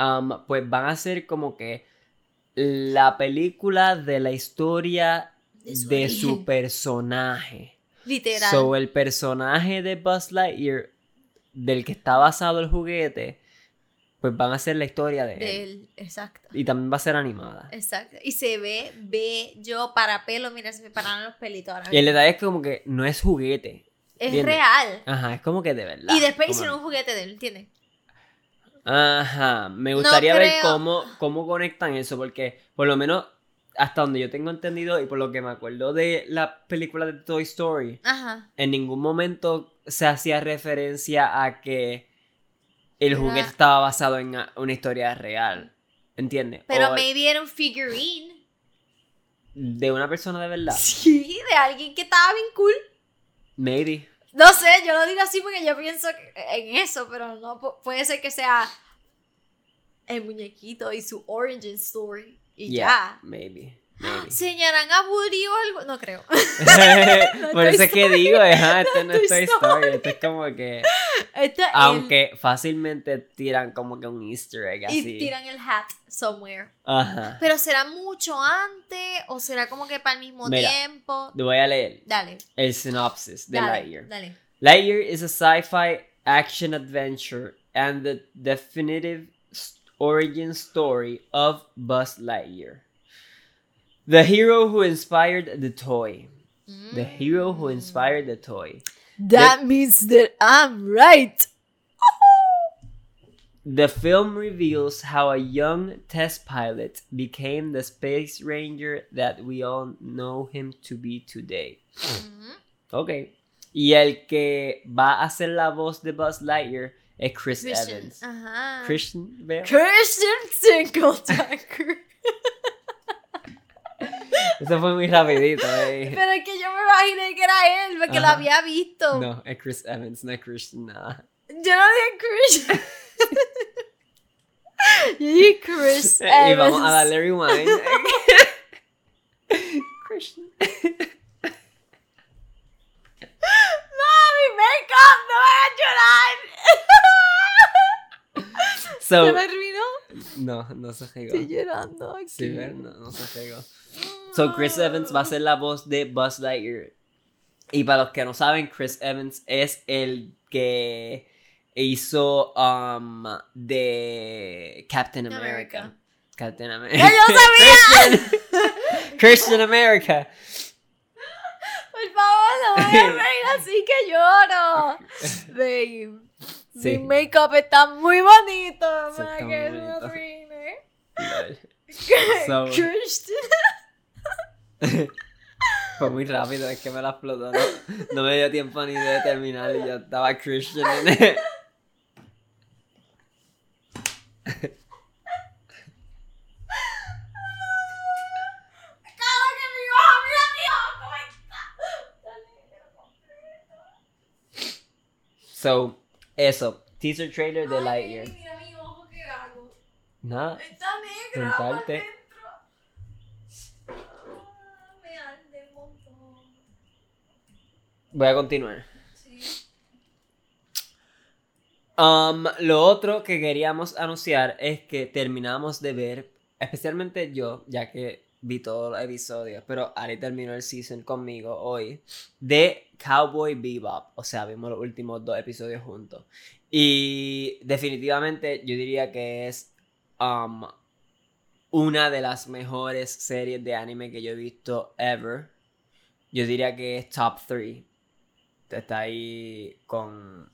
B: Um, pues van a ser como que la película de la historia
A: De su
B: de
A: origen.
B: su personaje.
A: Literal.
B: So, el personaje de Buzz Lightyear, del que está basado el juguete, pues van a ser la historia de,
A: de
B: él.
A: él, exacto.
B: Y también va a ser animada.
A: Exacto. Y se ve bello para pelo. Mira, se me pararon los pelitos ahora
B: Y el detalle es que como que no es juguete.
A: Es
B: ¿entiendes?
A: real.
B: Ajá, es como que de verdad.
A: Y después hicieron un juguete de él, ¿entiendes?
B: Ajá, me gustaría
A: No
B: ver cómo, cómo conectan eso, porque por lo menos hasta donde yo tengo entendido y por lo que me acuerdo de la película de Toy Story,
A: Ajá.
B: en ningún momento se hacía referencia a que el juguete estaba basado en una historia real. ¿Entiendes?
A: Pero
B: O
A: maybe era un figurine.
B: de una persona de verdad.
A: Sí, de alguien que estaba bien cool.
B: Maybe.
A: No sé, yo lo digo así porque yo pienso en eso, pero no pu- puede ser que sea el muñequito y su origin story y
B: Yeah,
A: ya.
B: maybe. Maybe.
A: ¿Señalarán a Woody o algo? No creo.
B: Por eso es que digo, ajá, esto no es Toy Story, esto es como que...
A: El-
B: Aunque fácilmente tiran como que un easter egg
A: y
B: así.
A: tiran el hat somewhere.
B: Ajá.
A: Pero será mucho antes o será como que para el mismo
B: Mira.
A: tiempo.
B: Te voy a leer
A: Dale.
B: el synopsis de
A: dale,
B: Lightyear.
A: Dale.
B: Lightyear is a sci-fi action adventure and the definitive origin story of Buzz Lightyear. The hero who inspired the toy. The hero who inspired the toy.
A: That means that I'm right.
B: The film reveals how a young test pilot became the space ranger that we all know him to be today.
A: Mm.
B: Ok. Y el que va a hacer la voz de Buzz Lightyear es Chris
A: Christian.
B: Evans.
A: Ajá.
B: Christian Bale.
A: Christian Singletaker.
B: Eso fue muy rapidito, eh.
A: Pero es que yo me imaginé que era él, porque lo había visto.
B: No, es Chris Evans, no es Christian nada.
A: Yo no dije Christian. yo dije Chris
B: Y vamos a
A: Evans.
B: darle rewind. Christian.
A: Mami, make-up, no me hagas llorar.
B: So,
A: ¿Se me arruinó?
B: no, no se regó.
A: Estoy llorando aquí.
B: Sí, no, no se regó. So, Chris Evans va a ser la voz de Buzz Lightyear. Y para los que no saben, Chris Evans es el que hizo um, de Captain America.
A: America.
B: Captain America.
A: ¡Ya yo sabía!
B: Christian, Christian America.
A: Por favor, no me hagas reír así que lloro. Babe.
B: Sí.
A: Mi make-up está muy bonito.
B: Sí, está muy bonito. So-
A: Christian.
B: Fue muy rápido, es que me la explotó. No, no me dio tiempo ni de terminar y yo estaba Christian en el-. So, eso. Teaser trailer de Lightyear.
A: Mira mi ojo, ¿qué hago?
B: Nada.
A: Está negro.
B: Sentarte.
A: por dentro. Ah, Me arde un montón.
B: Voy a continuar. Um, lo otro que queríamos anunciar es que terminamos de ver, especialmente yo, ya que vi todos los episodios, pero Ari terminó el season conmigo hoy, de Cowboy Bebop. O sea, vimos los últimos dos episodios juntos. Y definitivamente yo diría que es um, una de las mejores series de anime que yo he visto ever. Yo diría que es top 3. Está ahí con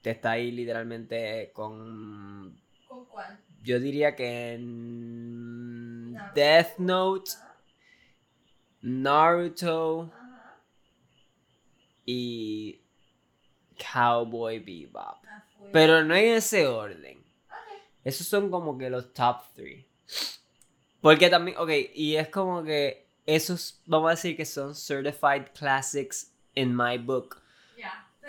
B: te está ahí literalmente con
A: ¿Con cuál?
B: yo diría que en
A: Naruto.
B: Death Note, Naruto
A: Ajá.
B: y Cowboy Bebop.
A: Ah.
B: Pero no en ese orden. Esos son como que los top 3. Porque también, ok, y es como que esos, vamos a decir que son certified classics in my book.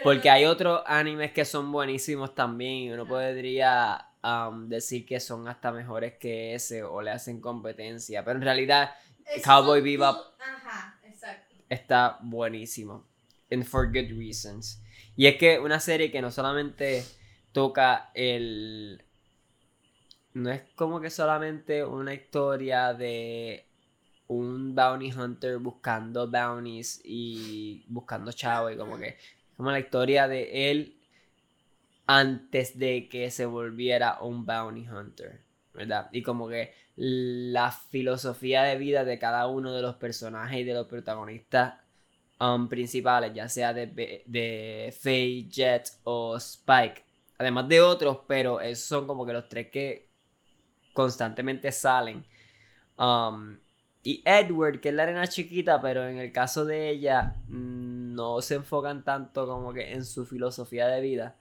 B: Porque hay otros animes que son buenísimos también y uno podría um, decir que son hasta mejores que ese o le hacen competencia. Pero en realidad Cowboy Bebop.
A: good- Ajá, exacto.
B: está buenísimo. And for good reasons. Y es que una serie que no solamente toca el... No es como que solamente una historia de un bounty hunter buscando bounties y buscando chavo y como que como la historia de él antes de que se volviera un bounty hunter, ¿verdad? Y como que la filosofía de vida de cada uno de los personajes y de los protagonistas um, principales, ya sea de, de Faye, Jet o Spike, además de otros, pero esos son como que los tres que constantemente salen. Um, y Edward, que es la arena chiquita, pero en el caso de ella mm, no se enfocan tanto como que en su filosofía de vida.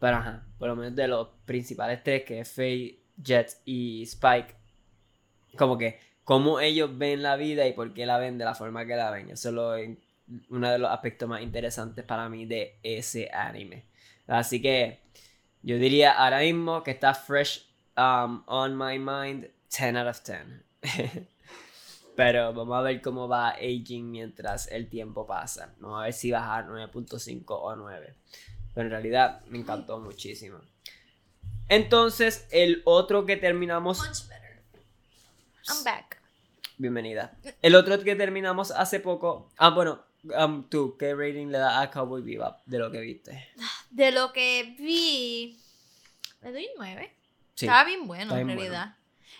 B: Pero ajá, por lo menos de los principales tres, que es Faye, Jet y Spike, como que cómo ellos ven la vida y por qué la ven de la forma que la ven. Eso es lo, uno de los aspectos más interesantes para mí de ese anime. Así que yo diría ahora mismo que está fresh um, on my mind 10 out of 10. Pero vamos a ver cómo va aging mientras el tiempo pasa. Vamos a ver si baja a 9.5 o 9. Pero en realidad me encantó muchísimo. Entonces, el otro que terminamos.
A: Much better. I'm back.
B: Bienvenida. El otro que terminamos hace poco. Ah, bueno, um, tú, ¿qué rating le das a Cowboy Bebop de lo que viste?
A: De lo que vi, le doy un 9.
B: Sí.
A: Estaba bien bueno, en
B: bueno.
A: realidad.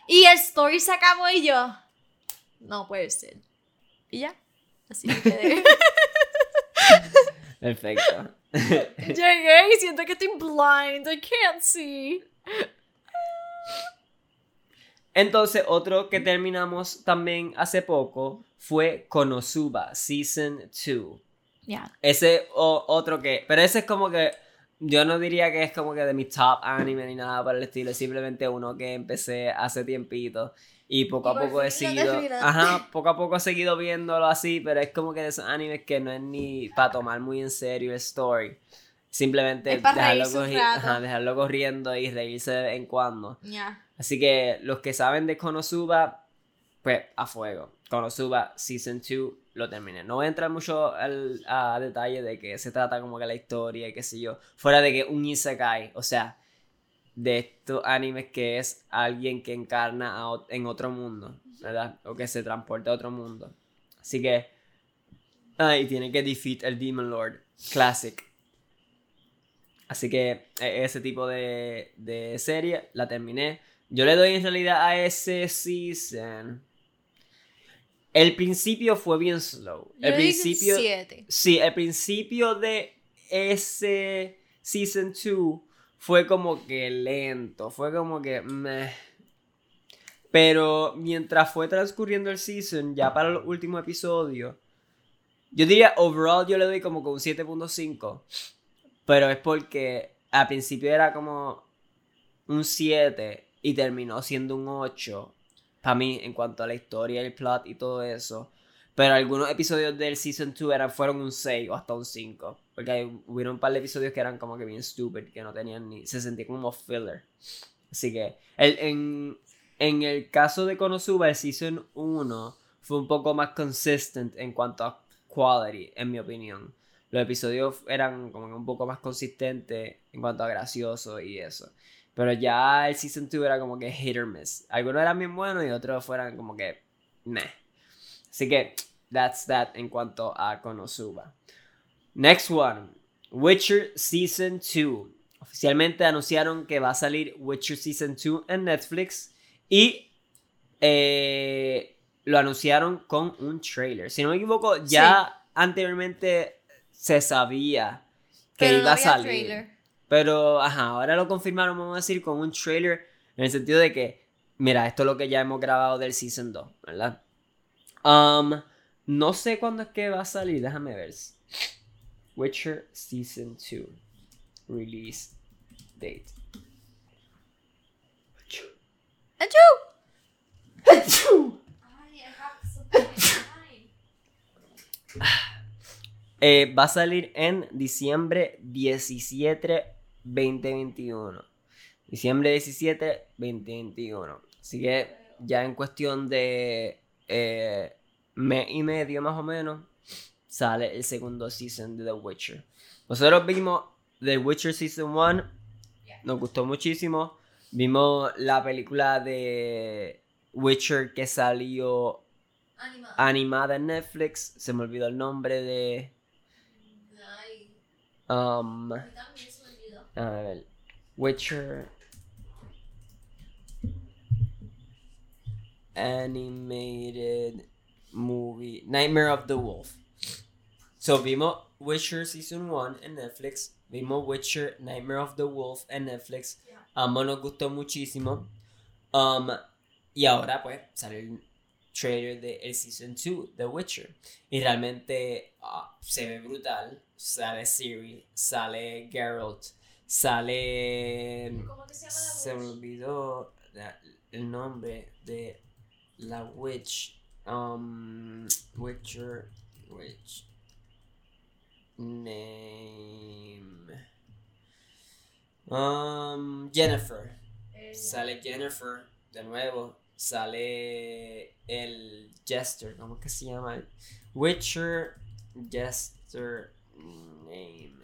A: Y el story se acabó y yo. No puede ser. Y ya. Así me quedé.
B: Perfecto.
A: Llegué y siento que estoy blind. I can't see.
B: Entonces, otro que terminamos también hace poco fue Konosuba Season 2.
A: Ya.
B: Ese o- otro que. Pero ese es como que. Yo no diría que es como que de mi top anime ni nada por el estilo. Es simplemente uno que empecé hace tiempito. Y poco
A: Y
B: a poco he seguido. Ajá, poco a poco he seguido viéndolo así. Pero es como que de esos animes que no es ni para tomar muy en serio el story. Simplemente dejarlo, corri- ajá, corriendo y reírse de vez en cuando.
A: Ya.
B: Así que los que saben de Konosuba, pues a fuego. Konosuba Season 2 lo terminé. No voy a entrar mucho al- a detalle de que se trata como que la historia y qué sé yo. Fuera de que un Isekai, o sea, de estos animes que es alguien que encarna a en otro mundo, ¿verdad? O que se transporta a otro mundo. Así que... Ah, y tiene que defeat el Demon Lord. Classic. Así que e- ese tipo de, de serie la terminé. Yo le doy en realidad a ese season. El principio fue bien slow. El
A: Yo
B: principio.
A: 7.
B: Sí, el principio de ese Season 2 fue como que lento, fue como que meh. Pero mientras fue transcurriendo el season, ya para los últimos episodios, yo diría overall yo le doy como un 7.5. Pero es porque al principio era como un 7 y terminó siendo un 8. Para mí, en cuanto a la historia, el plot y todo eso. Pero algunos episodios del Season 2 eran, fueron un 6 o hasta un 5. Porque hay- hubieron un par de episodios que eran como que bien stupid, que no tenían ni... Se sentía como filler. Así que, el, en, en el caso de Konosuba, el Season 1 fue un poco más consistent en cuanto a quality, en mi opinión. Los episodios eran como que un poco más consistentes en cuanto a gracioso y eso. Pero ya el Season 2 era como que hit or miss. Algunos eran bien buenos y otros fueran como que meh. Así que, that's that en cuanto a Konosuba. Next one, Witcher Season 2. Oficialmente anunciaron que va a salir Witcher Season 2 en Netflix y eh, lo anunciaron con un trailer. Si no me equivoco, ya anteriormente se sabía que
A: Pero
B: iba
A: no
B: a salir.
A: trailer.
B: Pero, ajá, ahora lo confirmaron, vamos a decir, con un trailer en el sentido de que, mira, esto es lo que ya hemos grabado del Season 2, ¿verdad? Um, no sé cuándo es que va a salir, déjame ver. Witcher Season 2 Release Date.
A: ¡Achú!
B: Eh, va a salir en diciembre 17, 2021. Diciembre 17, 2021. Así que ya en cuestión de eh, mes y medio más o menos, sale el segundo season de The Witcher. Nosotros vimos The Witcher Season 1, nos gustó muchísimo. Vimos la película de Witcher que salió animada en Netflix. Se me olvidó el nombre de. Um,
A: a
B: ver. Witcher. Animated movie. Nightmare of the Wolf. So vimos Witcher Season 1 en Netflix. Vimos Witcher Nightmare of the Wolf en Netflix. Ambos nos gustó muchísimo. Um, y ahora pues sale el trailer de el Season 2 de Witcher. Y realmente ah, se ve brutal. Sale Siri, sale Geralt, sale...
A: ¿Cómo que se llama la
B: Se me olvidó el nombre de la witch. Um, Witcher. Witch. Name. Um, Jennifer.
A: Eh,
B: Sale Jennifer de nuevo. sale el Jester, ¿cómo que se llama? Witcher Jester Name.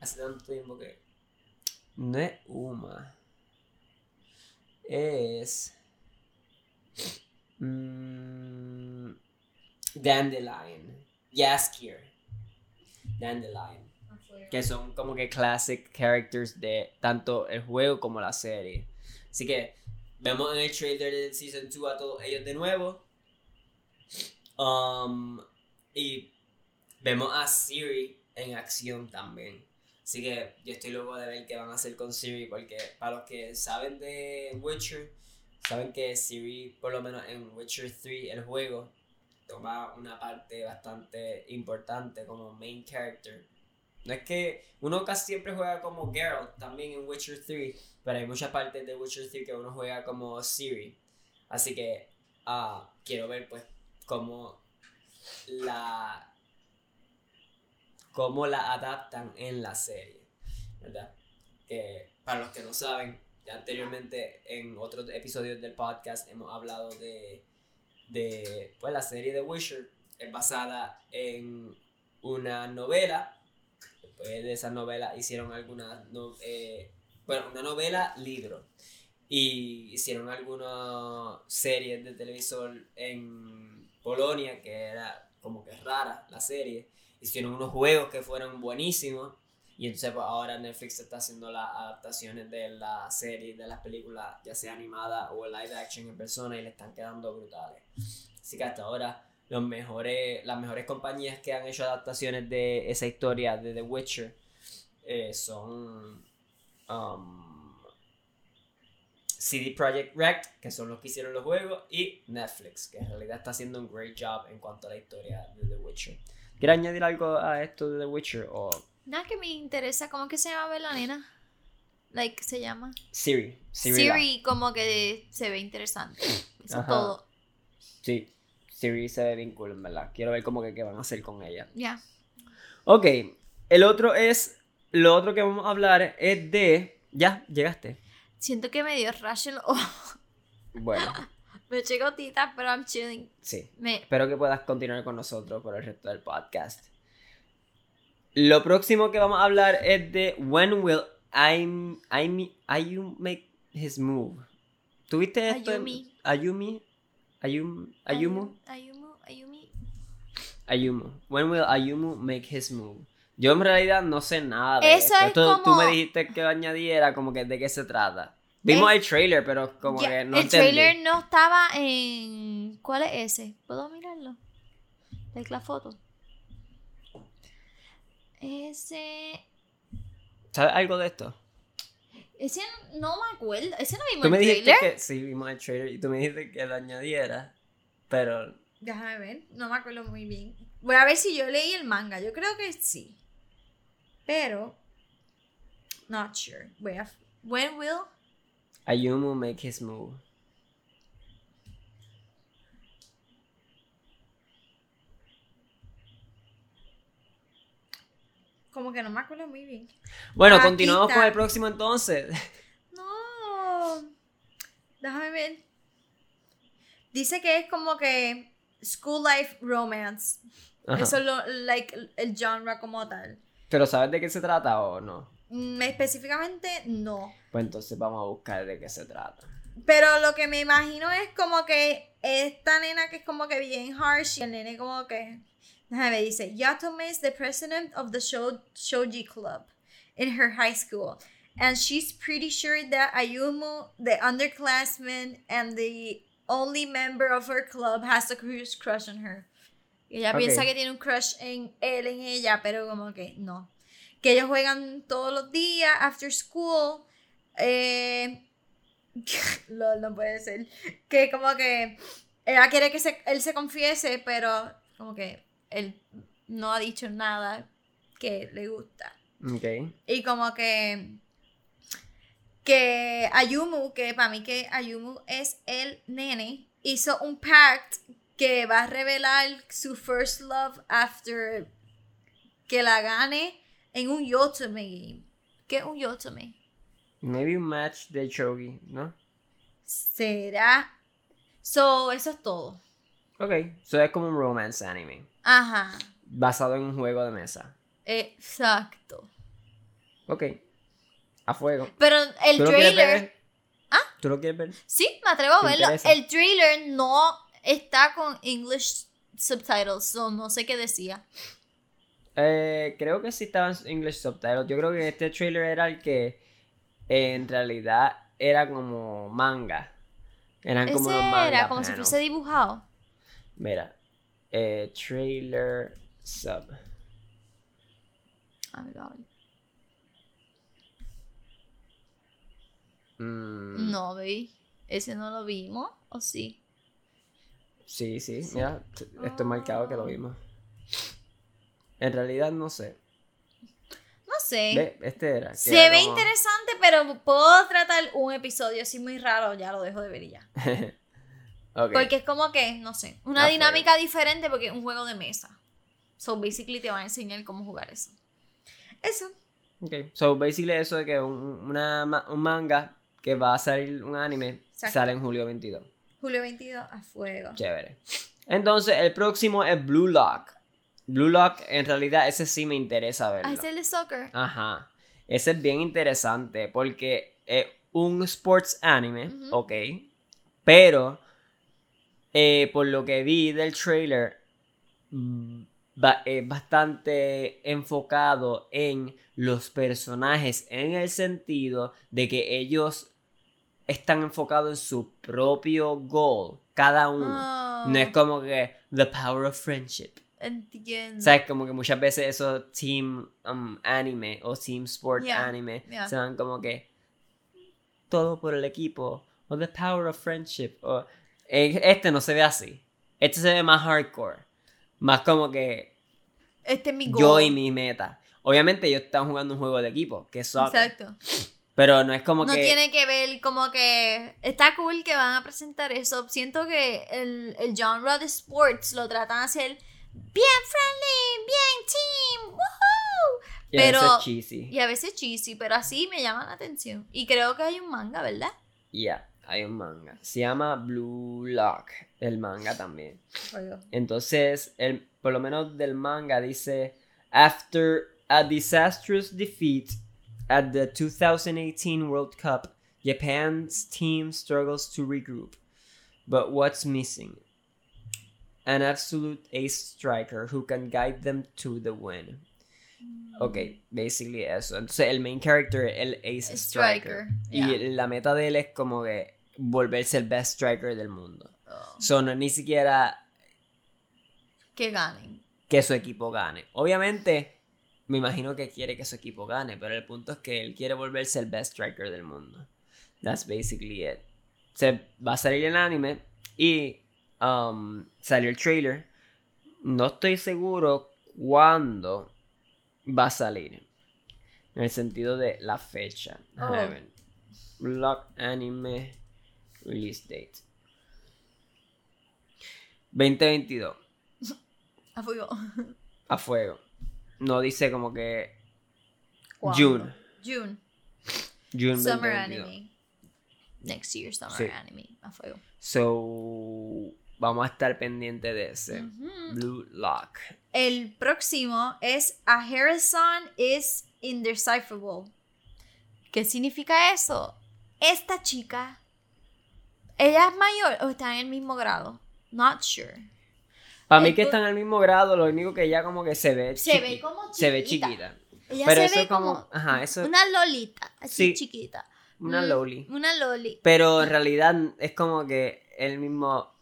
B: Hace tanto tiempo que. No es Uma. Es. Mm, Dandelion. Yaskier. Dandelion. Que son como que classic characters de tanto el juego como la serie. Así que vemos en el trailer del Season 2 a todos ellos de nuevo. Um, y vemos a Siri en acción también. Así que yo estoy loco de ver qué van a hacer con Siri. Porque para los que saben de Witcher, saben que Siri, por lo menos en Witcher 3, el juego, toma una parte bastante importante como main character. No es que uno casi siempre juega como Geralt también en Witcher 3, pero hay muchas partes de Witcher 3 que uno juega como Siri. Así que ah, quiero ver pues cómo la cómo la adaptan en la serie, ¿verdad? Que para los que no saben, ya anteriormente en otros episodios del podcast hemos hablado de de pues la serie de Witcher es basada en una novela. Después de esa novela hicieron algunas no, eh, bueno una novela libro. Y hicieron algunas series de televisor en Polonia que era como que rara la serie. Hicieron unos juegos que fueron buenísimos y entonces pues, ahora Netflix está haciendo las adaptaciones de la serie, de las películas, ya sea animada o live action en persona y le están quedando brutales. Así que hasta ahora los mejores, las mejores compañías que han hecho adaptaciones de esa historia de The Witcher eh, son um, CD Projekt Red, que son los que hicieron los juegos, y Netflix, que en realidad está haciendo un great job en cuanto a la historia de The Witcher. ¿Quieres añadir algo a esto de The Witcher o
A: Nada que me interesa, ¿cómo que se llama la nena? Like, se llama.
B: Siri? Siri,
A: Siri, como que se ve interesante. Eso
B: Ajá.
A: todo.
B: Sí, Siri se ve bien cool, en verdad. Quiero ver cómo que qué van a hacer con ella.
A: Ya.
B: Ok, el otro es. Lo otro que vamos a hablar es de. Ya, llegaste.
A: Siento que me dio rash en los ojos.
B: Bueno,
A: Me eché gotitas, pero I'm chilling.
B: sí.
A: Me...
B: Espero que puedas continuar con nosotros por el resto del podcast. Lo próximo que vamos a hablar es de When Will I, I, Ayumi make his move. ¿Tuviste esto? en-
A: Ayumi.
B: Ayumi. Ayum, Ayumu.
A: Ayumu. Ayumi.
B: Ayumu. When will Ayumu make his move? Yo en realidad no sé nada de
A: Eso
B: esto.
A: es
B: Esto Tú
A: como-
B: me dijiste que añadiera como que de qué se trata. Vimos
A: Es-
B: el trailer, pero como
A: Ya,
B: que no
A: el
B: entendí.
A: trailer no estaba en. ¿Cuál es ese? ¿Puedo mirarlo? Like la foto. Ese.
B: ¿Sabes algo de esto?
A: Ese no me acuerdo. Ese no vimos
B: Tú me
A: el
B: dijiste
A: trailer.
B: que sí, vimos el trailer y tú me dijiste que lo añadiera, pero
A: Déjame ver. No me acuerdo muy bien. Voy a ver si yo leí el manga. Yo creo que sí. Pero. Not sure. Voy a. When will.
B: Ayumu make his move.
A: Como que no me acuerdo muy bien.
B: Bueno,
A: Aquí
B: continuamos
A: está.
B: con el próximo entonces.
A: No. Déjame ver. Dice que es como que school life romance.
B: Ajá.
A: Eso es lo, like, el genre como tal.
B: ¿Pero sabes de qué se trata o no?
A: Mm, específicamente no.
B: Pues entonces vamos a buscar de qué se trata.
A: Pero lo que me imagino es como que esta nena que es como que bien harsh y el nene como que... Déjame dice, Yatome is the president of the Sho- Shoji Club in her high school. And she's pretty sure that Ayumu, the underclassman and the only member of her club, has a crush, crush on her. Y ella
B: Ok.
A: piensa que tiene un crush en él, en ella, pero como que no. Que ellos juegan todos los días, after school. Eh, Lol, no puede ser. Que como que ella quiere que se- él se confiese, pero como que él no ha dicho nada que le gusta.
B: Ok.
A: Y como que que Ayumu, que para mí que Ayumu es el nene, hizo un pact que va a revelar su first love after que la gane en un Yotome game. ¿Qué es un Yotome?
B: Maybe un match de Shogi, ¿no?
A: será. So, eso es todo.
B: Ok, eso es como un romance anime.
A: Ajá.
B: Basado en un juego de mesa.
A: Exacto.
B: Ok. A fuego.
A: Pero el
B: ¿Tú lo quieres
A: trailer. ¿Ah?
B: ¿Tú lo quieres ver?
A: Sí, me atrevo a
B: ¿Te
A: verlo.
B: interesa?
A: El trailer no está con English subtitles, so no sé qué decía.
B: Eh, creo que sí estaba en English subtitles. Yo creo que este trailer era el que eh, en realidad era como manga. Eran como
A: Ese
B: los manga
A: era como si fuese dibujado.
B: Mira. Eh, trailer sub.
A: A ver, a ver.
B: Mm,
A: No, baby. Ese no lo vimos, ¿o sí?
B: Sí, sí. Mira, t- esto es marcado que lo vimos. En realidad no sé.
A: No sé.
B: Ve, este era.
A: Se
B: era
A: ve
B: como-
A: interesante, pero puedo tratar un episodio así muy raro, ya lo dejo de ver y ya. Porque es como que, no sé, una dinámica diferente porque es un juego de mesa. So, basically te van a enseñar cómo jugar eso. Eso.
B: Ok, so basically eso de que un, una un manga que va a salir un anime
A: Exacto.
B: sale en julio 22.
A: Julio 22 a fuego.
B: Chévere. Entonces, el próximo es Blue Lock. Blue Lock, en realidad, ese sí me interesa verlo.
A: Ah, es el de soccer.
B: Ajá. Ese es bien interesante porque es un sports anime,
A: Ujú.
B: ok. Pero, eh, por lo que vi del trailer, mm, ba- es bastante enfocado en los personajes en el sentido de que ellos están enfocados en su propio goal, cada uno.
A: Oh,
B: No es como que the power of friendship.
A: Entiendo.
B: ¿Sabes? Como que muchas veces esos team um, anime o team sport
A: Yeah,
B: anime
A: yeah.
B: se van como que todo por el equipo o the power of friendship. O, Eh, este no se ve así. Este se ve más hardcore. Más como que
A: Este es mi goal.
B: yo y mi meta. Obviamente ellos están jugando un juego de equipo, que es soccer.
A: Exacto.
B: Pero no es como
A: No
B: que...
A: tiene que ver como que está cool que van a presentar eso. Siento que el, el genre de sports lo tratan de hacer bien friendly, bien team, woohoo.
B: y a veces
A: pero-
B: cheesy.
A: Y a veces cheesy, pero así me llama la atención. Y creo que hay un manga, ¿verdad?
B: Ya, hay un manga. Se llama Blue Lock, el manga también. Entonces, el, por lo menos del manga dice, after a disastrous defeat at the 2018 World Cup, Japan's team struggles to regroup. But what's missing? An absolute ace striker who can guide them to the win. Ok, basically eso. Entonces, el main character es el ace striker.
A: Striker,
B: Y la meta de él es como que volverse el best striker del mundo.
A: Oh,
B: So, no ni siquiera
A: que ganen.
B: que su equipo gane. Obviamente, me imagino que quiere que su equipo gane, pero el punto es que él quiere volverse el best striker del mundo. That's basically it. Se va a salir el anime y um, salió el trailer. No estoy seguro cuándo va a salir. En el sentido de la fecha.
A: Oh.
B: Anime Release Date. 2022.
A: A fuego.
B: A fuego. No dice como que
A: ¿Cuándo?
B: June.
A: June.
B: June
A: Summer
B: 2022.
A: anime. Next year summer
B: Sí.
A: anime. A fuego.
B: So, vamos a estar pendiente de ese. Blue Lock.
A: El próximo es A Harrison is indecipherable. ¿Qué significa eso? Esta chica, ¿ella es mayor o está en el mismo grado? Not sure.
B: Para mí
A: El
B: que están al mismo grado, lo único que ella como que se ve
A: Se
B: chiqui-
A: ve como
B: se ve
A: chiquita.
B: chiquita.
A: Ella
B: Pero
A: se
B: eso
A: ve
B: es como,
A: como
B: ajá, eso
A: una lolita, así
B: Sí.
A: chiquita.
B: una
A: Mm,
B: loli.
A: Una loli.
B: Pero en realidad es como que él mismo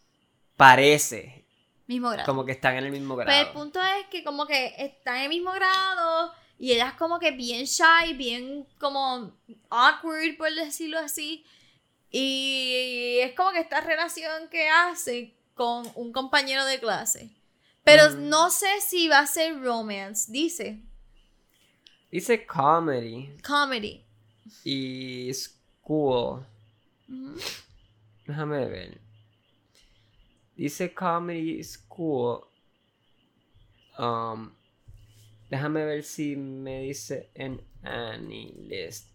B: parece
A: Mismo grado.
B: como que están en el mismo
A: Pues
B: grado.
A: el punto es que como que están en el mismo grado y ella es como que bien shy, bien como awkward, por decirlo así. Y es como que esta relación que hace con un compañero de clase. Pero
B: Mm.
A: no sé si va a ser romance, dice.
B: Dice comedy
A: Comedy.
B: y school. Déjame ver. Dice Comedy School. Um, déjame ver si me dice en Annie List.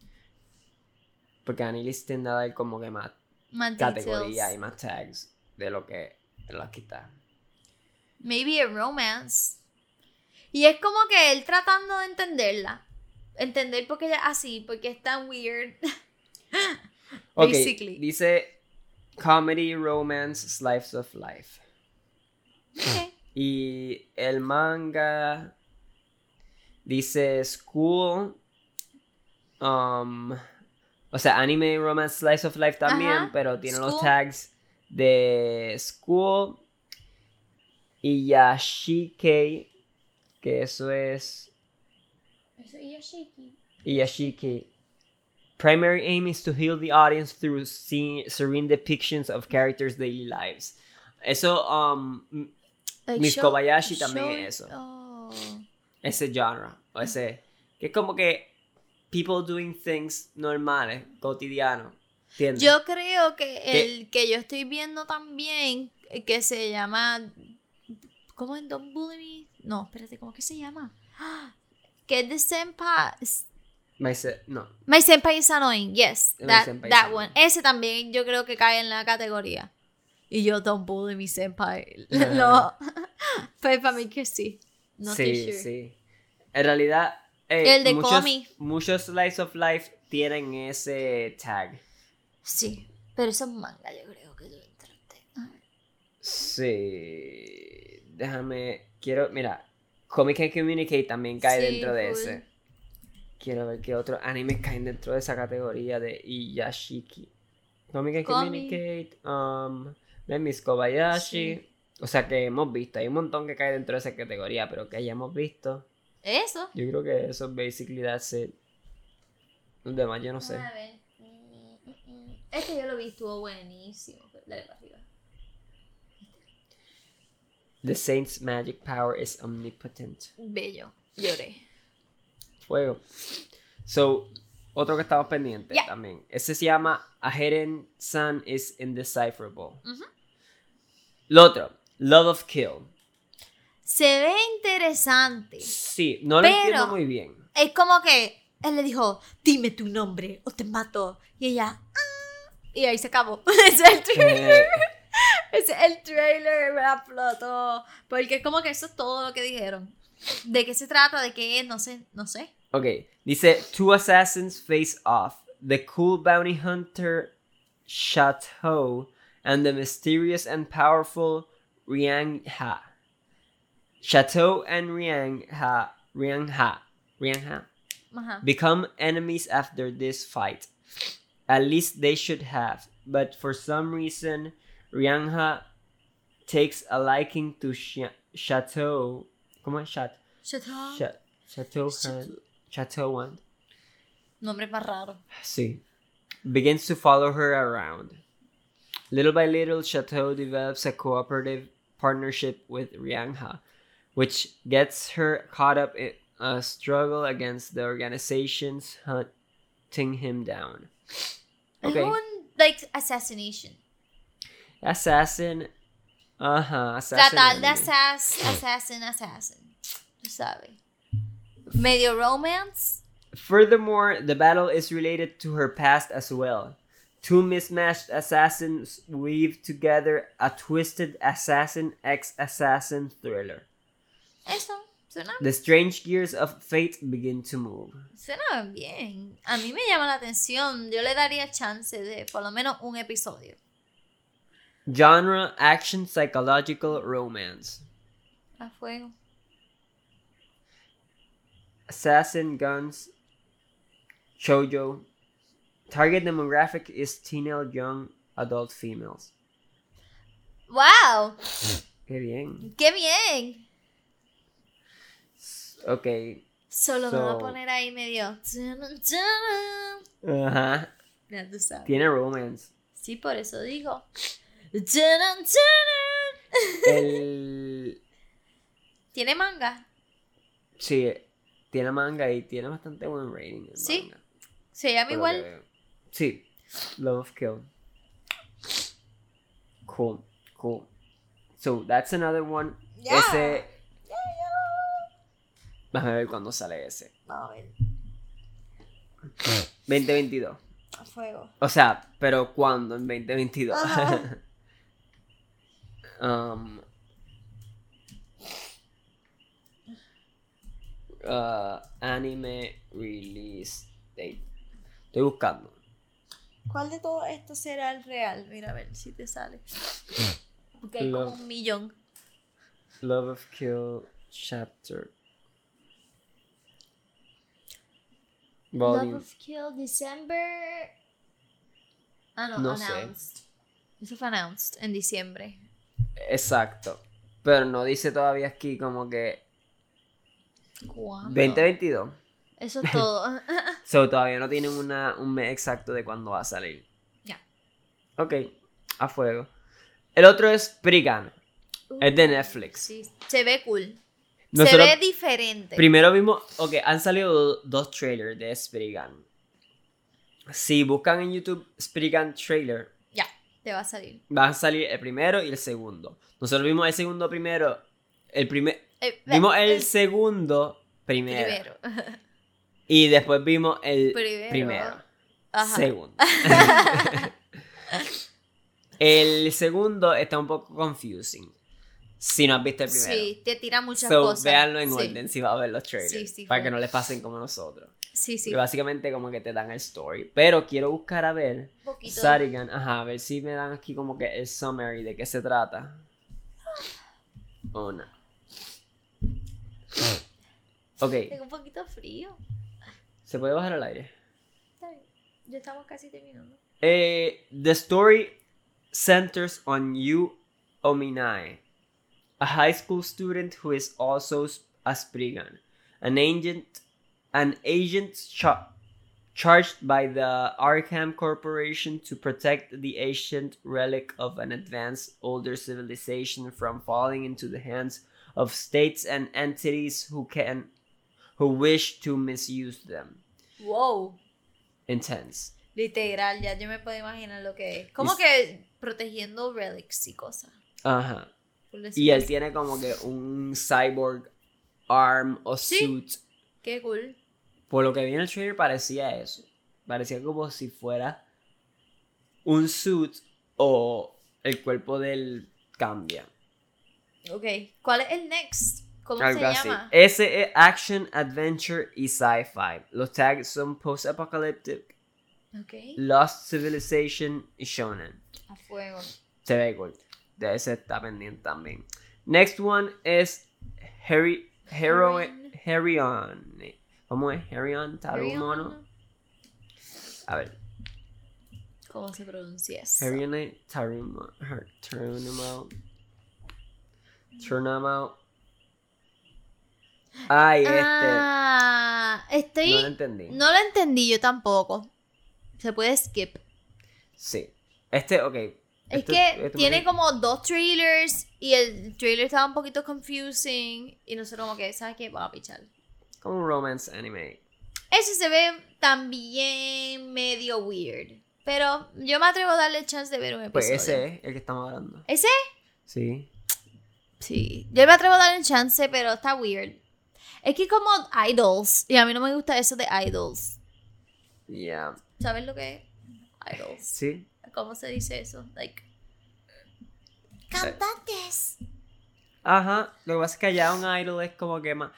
B: Porque Annie List tiende a dar como que más
A: Más
B: categoría y más tags de lo que lo aquí está.
A: Maybe a romance. Y es como que él tratando de entenderla. Entender por qué ella es así, porque es tan weird.
B: Ok,
A: Basically.
B: dice comedy, romance, slice of life. Y el manga dice school, um, o sea, anime, romance, slice of life también,
A: Ajá,
B: pero tiene los tags de school y yashike, que eso es y yashike. Primary aim is to heal the audience through se- serene depictions of characters' daily lives. Eso, um,
A: Like
B: Miss
A: show-
B: Kobayashi también
A: show-
B: es eso.
A: Oh.
B: ese genre, o ese, que es como que people doing things normales, cotidianos, ¿entiendes?
A: Yo creo que el que yo estoy viendo también, eh, que se llama. ¿Cómo es? Don't Bully Me. No, espérate, ¿cómo que se llama? Que es de Senpai.
B: Me dice- no,
A: My Senpai is annoying, yes.
B: My
A: That, that one. Ese también yo creo que cae en la categoría. Y yo, Don't Bully Me Senpai. No. Pues para mí que sí. No
B: sí,
A: sure.
B: sí. En realidad, eh,
A: El de
B: muchos,
A: Komi.
B: muchos Slice of Life tienen ese tag.
A: Sí, pero eso es manga, yo creo que entraste. Ah.
B: Sí, déjame, quiero, mira, Comic and Communicate también cae
A: Sí,
B: dentro de ese. Quiero ver qué otros animes caen dentro de esa categoría de Iyashiki. Comic and
A: Comi.
B: Communicate, um, Kobayashi.
A: Sí.
B: O sea que hemos visto, hay un montón que cae dentro de esa categoría, pero que hayamos visto.
A: Eso.
B: Yo creo que eso basically that's it. Los demás yo no sé.
A: A ver. Mm. Este yo lo vi, estuvo buenísimo. Dale para arriba.
B: The Saint's magic power is omnipotent.
A: Bello. Lloré.
B: Fuego. So, otro que estamos pendientes también. Ese se llama A Hidden Sun is Indecipherable.
A: Ujú.
B: Lo otro, Love of Kill.
A: Se ve interesante.
B: Sí, no lo entiendo muy bien.
A: Es como que él le dijo, dime tu nombre o te mato. Y ella, "Ah", y ahí se acabó. Ese es el trailer.
B: Eh,
A: Ese es el trailer, me explotó. Porque es como que eso es todo lo que dijeron. ¿De qué se trata? ¿De qué es? No sé, no sé.
B: ok, dice Two assassins face off. The cool bounty hunter Chateau and the mysterious and powerful Riang Ha. Chateau and Riang Ha. Riang Ha. Riang Ha.
A: Ajá.
B: become enemies after this fight. At least they should have. But for some reason, Riangha takes a liking to Sha- Chateau. ¿Cómo es? Chat.
A: Chateau.
B: Cha- Chateau. Han- Chateau one.
A: Nombre más raro.
B: Sí. Begins to follow her around. Little by little, Chateau develops a cooperative partnership with Riangha, which gets her caught up in a struggle against the organizations hunting him down. Okay.
A: Un, like, assassination.
B: Assassin. Uh-huh, Ajá, assassin.
A: Tratar de assassin, assassin, assassin. Tú sabes. Medio romance.
B: Furthermore, the battle is related to her past as well. Two mismatched assassins weave together a twisted assassin ex assassin thriller.
A: Eso. Suena,
B: The strange gears of fate begin to move.
A: suena bien. A mí me llama la atención. Yo le daría chance de por lo menos un episodio.
B: Genre action psychological romance.
A: A fuego.
B: Assassin guns. Shoujo. Target demographic is teenage young adult females.
A: ¡Wow!
B: Qué bien.
A: ¡Qué bien!
B: Ok.
A: Solo me voy a poner ahí medio.
B: Ajá.
A: Ya tú sabes.
B: Tiene romance.
A: Sí, por eso digo.
B: El.
A: ¿Tiene manga?
B: Sí, tiene manga y tiene bastante buen rating.
A: Sí,
B: manga,
A: Se llama igual.
B: que. Sí. Love of Kill. Cool, cool. So, that's another one.
A: Yeah.
B: Ese. A ver cuándo sale ese.
A: Vamos a ver.
B: 2022.
A: A fuego.
B: O sea, pero ¿cuándo? En 2022.
A: Ajá.
B: um, uh, anime release date. Estoy buscando.
A: ¿Cuál de todo esto será el real? Mira a ver si te sale. Porque hay como
B: Love.
A: un millón.
B: Love of Kill Chapter. Volume.
A: Love of Kill December. Ah, no,
B: No sé.
A: announced. Eso fue announced en diciembre.
B: Exacto. Pero no dice todavía aquí como que
A: ¿Cuándo?
B: 2022.
A: Eso es todo.
B: So todavía no tienen una, un mes exacto de cuándo va a salir.
A: Ya.
B: Ok, a fuego. El otro es Prigan. Es de Netflix.
A: Sí, se ve cool.
B: Nosotros
A: se ve diferente.
B: primero vimos, ok, han salido do- dos trailers de Spriggan. Si buscan en YouTube Spriggan trailer,
A: ya, te va a salir.
B: van a salir el primero y el segundo. Nosotros vimos el segundo primero, el primer,
A: Eh,
B: vimos el
A: el
B: segundo primero,
A: primero.
B: y después vimos el
A: Primero.
B: primero.
A: Ajá.
B: Segundo. el segundo está un poco confusing. Si no has visto el primero.
A: Sí, te tira muchas
B: so,
A: cosas.
B: véanlo en
A: sí.
B: orden si vas a ver los trailers.
A: Sí, sí,
B: para que no les pasen como nosotros.
A: Sí, sí.
B: Que básicamente como que te dan el story. Pero quiero buscar a ver.
A: Un poquito.
B: Sarigan, ajá, a ver si me dan aquí como que el summary de qué se trata. O no. Ok,
A: Tengo un poquito frío.
B: ¿se puede bajar al aire?
A: Está bien. Ya estamos casi terminando.
B: Eh, the story centers on Yu Ominae, a high school student who is also a Spriggan, an agent, an agent cha- charged by the Arkham Corporation to protect the ancient relic of an advanced older civilization from falling into the hands of states and entities who can who wish to misuse them.
A: Wow.
B: Intense.
A: Literal, ya yo me puedo imaginar lo que es. Como que protegiendo relics y cosas.
B: Ajá. Y él tiene como que un cyborg arm o
A: Sí.
B: suit.
A: Qué cool.
B: Por lo que vi en el trailer parecía eso. Parecía como si fuera un suit o el cuerpo de él cambia.
A: Ok. ¿Cuál es el next? ¿Cómo
B: Algo
A: se
B: así.
A: llama?
B: Ese es action, adventure y sci-fi. Los tags son post-apocalyptic,
A: Ok.
B: Lost Civilization y shonen.
A: A fuego.
B: Se ve cool. De ese está pendiente también. Next one es Harry, Heroine, Herion. ¿Cómo es? Herion Tarumono. A ver.
A: ¿Cómo se pronuncia eso?
B: Herion Tarumo. Her- Tarumo. Turnamo. Ay, este.
A: Ah, estoy.
B: No lo entendí.
A: No lo entendí yo tampoco. Se puede skip.
B: Sí. Este, ok.
A: Es
B: Este-
A: que
B: este
A: tiene como dos trailers y el trailer estaba un poquito confusing y nosotros como que, ¿sabes qué? Vamos a pichar.
B: Como un romance anime.
A: Ese se ve también medio weird. Pero yo me atrevo a darle chance de ver un
B: Pues
A: episodio.
B: ese es el que estamos hablando.
A: ¿Ese?
B: Sí.
A: Sí. Yo me atrevo a darle chance, pero está weird. Es que como idols. Y a mí no me gusta eso de idols.
B: Ya.
A: ¿Sabes lo que es? Idols.
B: Sí.
A: ¿Cómo se dice eso? Like. Cantantes.
B: Ajá. Lo que pasa es que allá un idol es como que más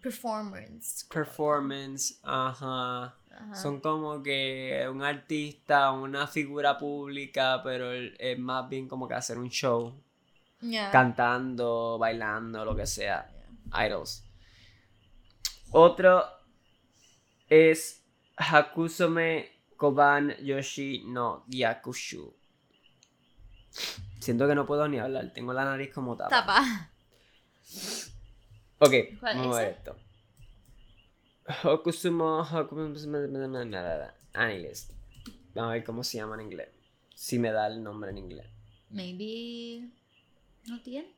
A: Performance.
B: performance. Ajá.
A: Ajá.
B: Son como que un artista, una figura pública, pero es más bien como que hacer un show. Cantando, bailando, lo que sea. Idols. Otro es Hakusome Koban Yoshi no Yakushu. Siento que no puedo ni hablar, tengo la nariz como tapa.
A: Tapa.
B: Ok,
A: ¿Cuál
B: vamos a ver esto. Hokusumo Anilist. Vamos a ver cómo se llama en inglés. Si me da el nombre en inglés.
A: Maybe. ¿No tiene?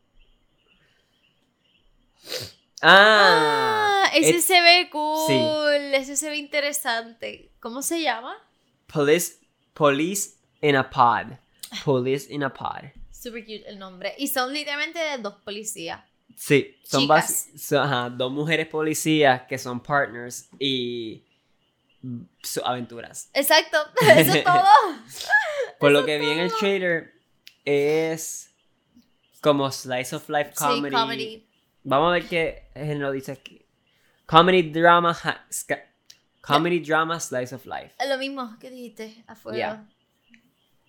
B: Ah,
A: Ah, ese se ve cool. Ese se ve interesante. ¿Cómo se llama?
B: Police, police in a pod. Police in a pod.
A: Super cute el nombre. Y son literalmente dos policías.
B: Sí, son, son, ajá, dos mujeres policías que son partners y sus aventuras.
A: Exacto, eso es todo.
B: Por lo que vi en el trailer, es como slice of life comedy.
A: Sí, comedy.
B: Vamos a ver qué género dice aquí. Comedy drama. Comedy drama slice of life.
A: Lo mismo que dijiste afuera.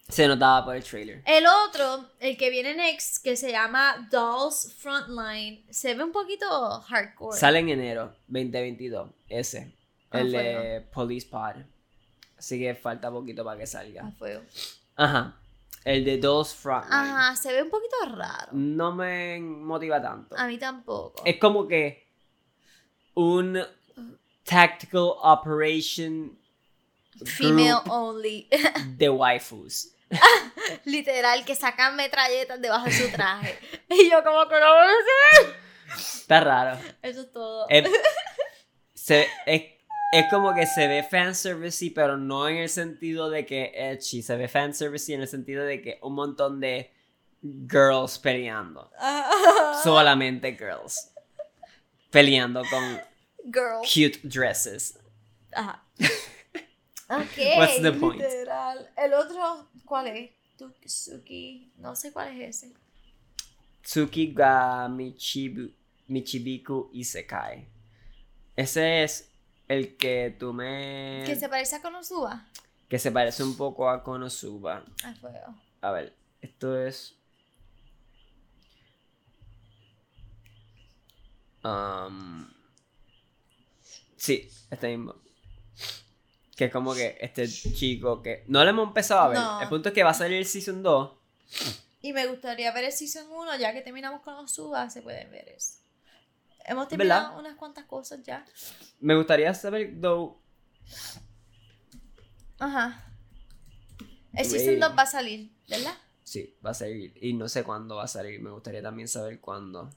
B: Se notaba por el trailer.
A: El otro, el que viene next, que se llama Dolls Frontline, se ve un poquito hardcore.
B: Sale en enero 2022. Ese.
A: Ah,
B: el de Police Pod. Así que falta poquito para que salga.
A: A fuego.
B: Ajá. El de Dolls Frontline.
A: Ajá, se ve un poquito raro.
B: No me motiva tanto.
A: A mí tampoco.
B: Es como que un tactical operation
A: Female only.
B: de waifus.
A: Literal, que sacan metralletas debajo de su traje. y yo como que no.
B: Está raro.
A: Eso es todo.
B: Es, se- es, es como que se ve fanservice, pero no en el sentido de que edgy. Se ve fanservice en el sentido de que un montón de girls peleando.
A: Ah.
B: Solamente girls. Peleando con
A: Girl.
B: cute dresses.
A: Ajá. Ok.
B: What's the point?
A: Literal. El otro, ¿cuál es? Tukisuki. No sé cuál es ese.
B: Tsuki ga Michibu, Michibiku Isekai. Ese es el que tú me...
A: Que se parece a Konosuba.
B: que se parece un poco a Konosuba.
A: Ah, fuego.
B: A ver, esto es... Um, sí, este mismo. Que es como que este chico que... No lo hemos empezado a ver.
A: No.
B: El punto es que va a salir el Season 2.
A: Y me gustaría ver el Season 1, ya que terminamos con Konosuba, se pueden ver eso. Hemos
B: ¿Verdad?
A: terminado unas cuantas cosas ya.
B: Me gustaría saber, though,
A: Ajá. El. Season 2 va a salir, ¿verdad?
B: Sí, va a salir. Y no sé cuándo va a salir. Me gustaría también saber cuándo.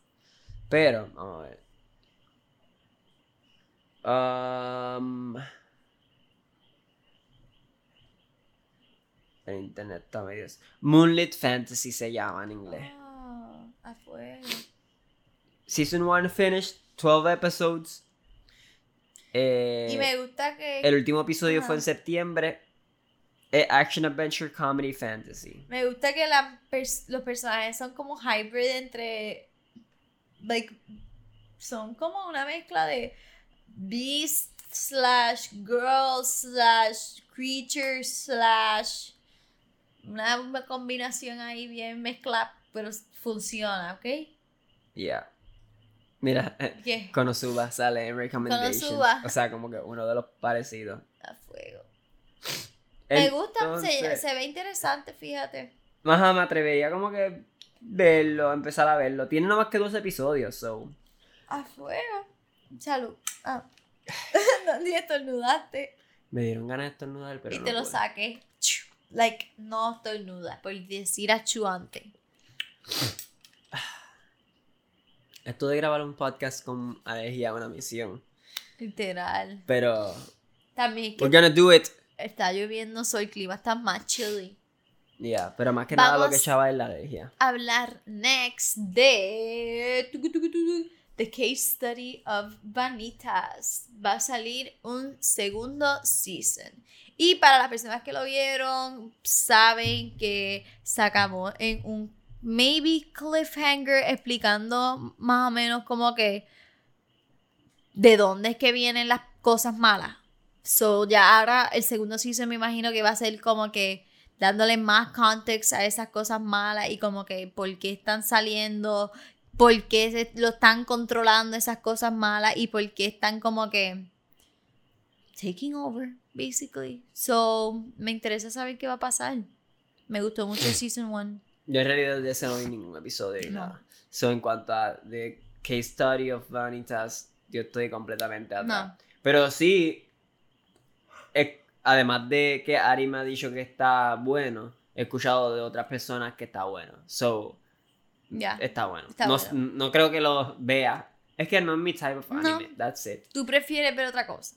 B: Pero, vamos a ver. Um, el internet está medio... Moonlit Fantasy se llama en inglés.
A: Ah.
B: Season 1 finished, 12 episodes. Eh,
A: Y me gusta que.
B: el último episodio fue en septiembre. Eh, action, Adventure, Comedy, Fantasy.
A: Me gusta que la pers- los personajes son como hybrid entre. Like. Son como una mezcla de. Beast slash girl slash creature slash. Una, combinación ahí bien mezclada, pero funciona, ¿ok?
B: Yeah. Mira,
A: ¿Qué?
B: Konosuba sale en Recommendations.
A: Konosuba.
B: O sea, como que uno de los parecidos.
A: A fuego. Me gusta, se, ve interesante, fíjate.
B: Ajá, me atrevería como que verlo, empezar a verlo. Tiene nada más que dos episodios, so.
A: A fuego. Salud. Ah. no, ni estornudaste.
B: Me dieron ganas de estornudar, pero
A: y
B: no
A: te lo
B: puedo.
A: saqué. Like, no estornuda. Por decir achuante.
B: Esto de grabar un podcast con alergia es una misión.
A: Literal.
B: Pero.
A: También es
B: We're gonna do it.
A: está lloviendo, soy clima está más chilly.
B: Yeah, pero más que nada lo que echaba es la alergia.
A: Hablar next de. The Case Study of Vanitas. Va a salir un segundo season. Y para las personas que lo vieron, saben que se acabó en un maybe cliffhanger explicando más o menos como que de dónde es que vienen las cosas malas. So ya ahora el segundo season me imagino que va a ser como que dándole más context a esas cosas malas y como que por qué están saliendo, por qué se- lo están controlando esas cosas malas y por qué están como que taking over, basically. So, me interesa saber qué va a pasar. Me gustó mucho season 1.
B: Yo en realidad de ese no vi ningún episodio ni
A: No.
B: nada. So, en cuanto a The Case Study of Vanitas, yo estoy completamente atrás.
A: No.
B: Pero sí, además de que Ari me ha dicho que está bueno, he escuchado de otras personas que está bueno. So,
A: Ya.
B: está bueno.
A: Está
B: no,
A: bueno.
B: no creo que lo vea. Es que no es mi type of
A: No.
B: anime. That's it.
A: Tú prefieres ver otra cosa.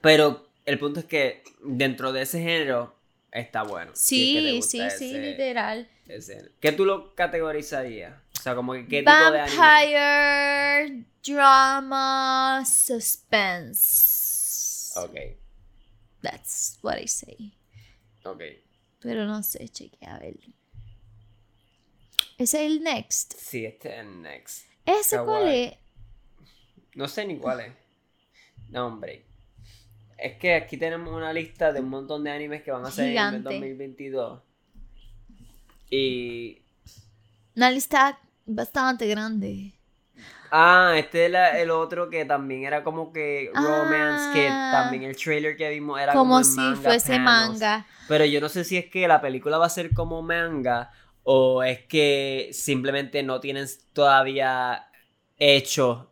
B: Pero el punto es que dentro de ese género está bueno. Si es que
A: Sí, sí, sí, literal.
B: ese- ¿Qué tú lo categorizarías? O sea, como que qué tipo de anime.
A: Vampire, drama, suspense.
B: Ok.
A: That's what I say.
B: Ok.
A: Pero no sé, cheque, a ver. Ese es el next.
B: Sí, este es el next.
A: ¿Ese cuál es?
B: No sé ni cuál es. No, hombre. Es que aquí tenemos una lista de un montón de animes que van a salir en el
A: Gigante.
B: 2022. Y.
A: Una lista bastante grande.
B: Ah, este es la- el otro que también era como que romance, que
A: Ah.
B: también el trailer que vimos era como,
A: Como si
B: manga
A: fuese
B: panels.
A: manga.
B: Pero yo no sé si es que la película va a ser como manga o es que simplemente no tienen todavía hecho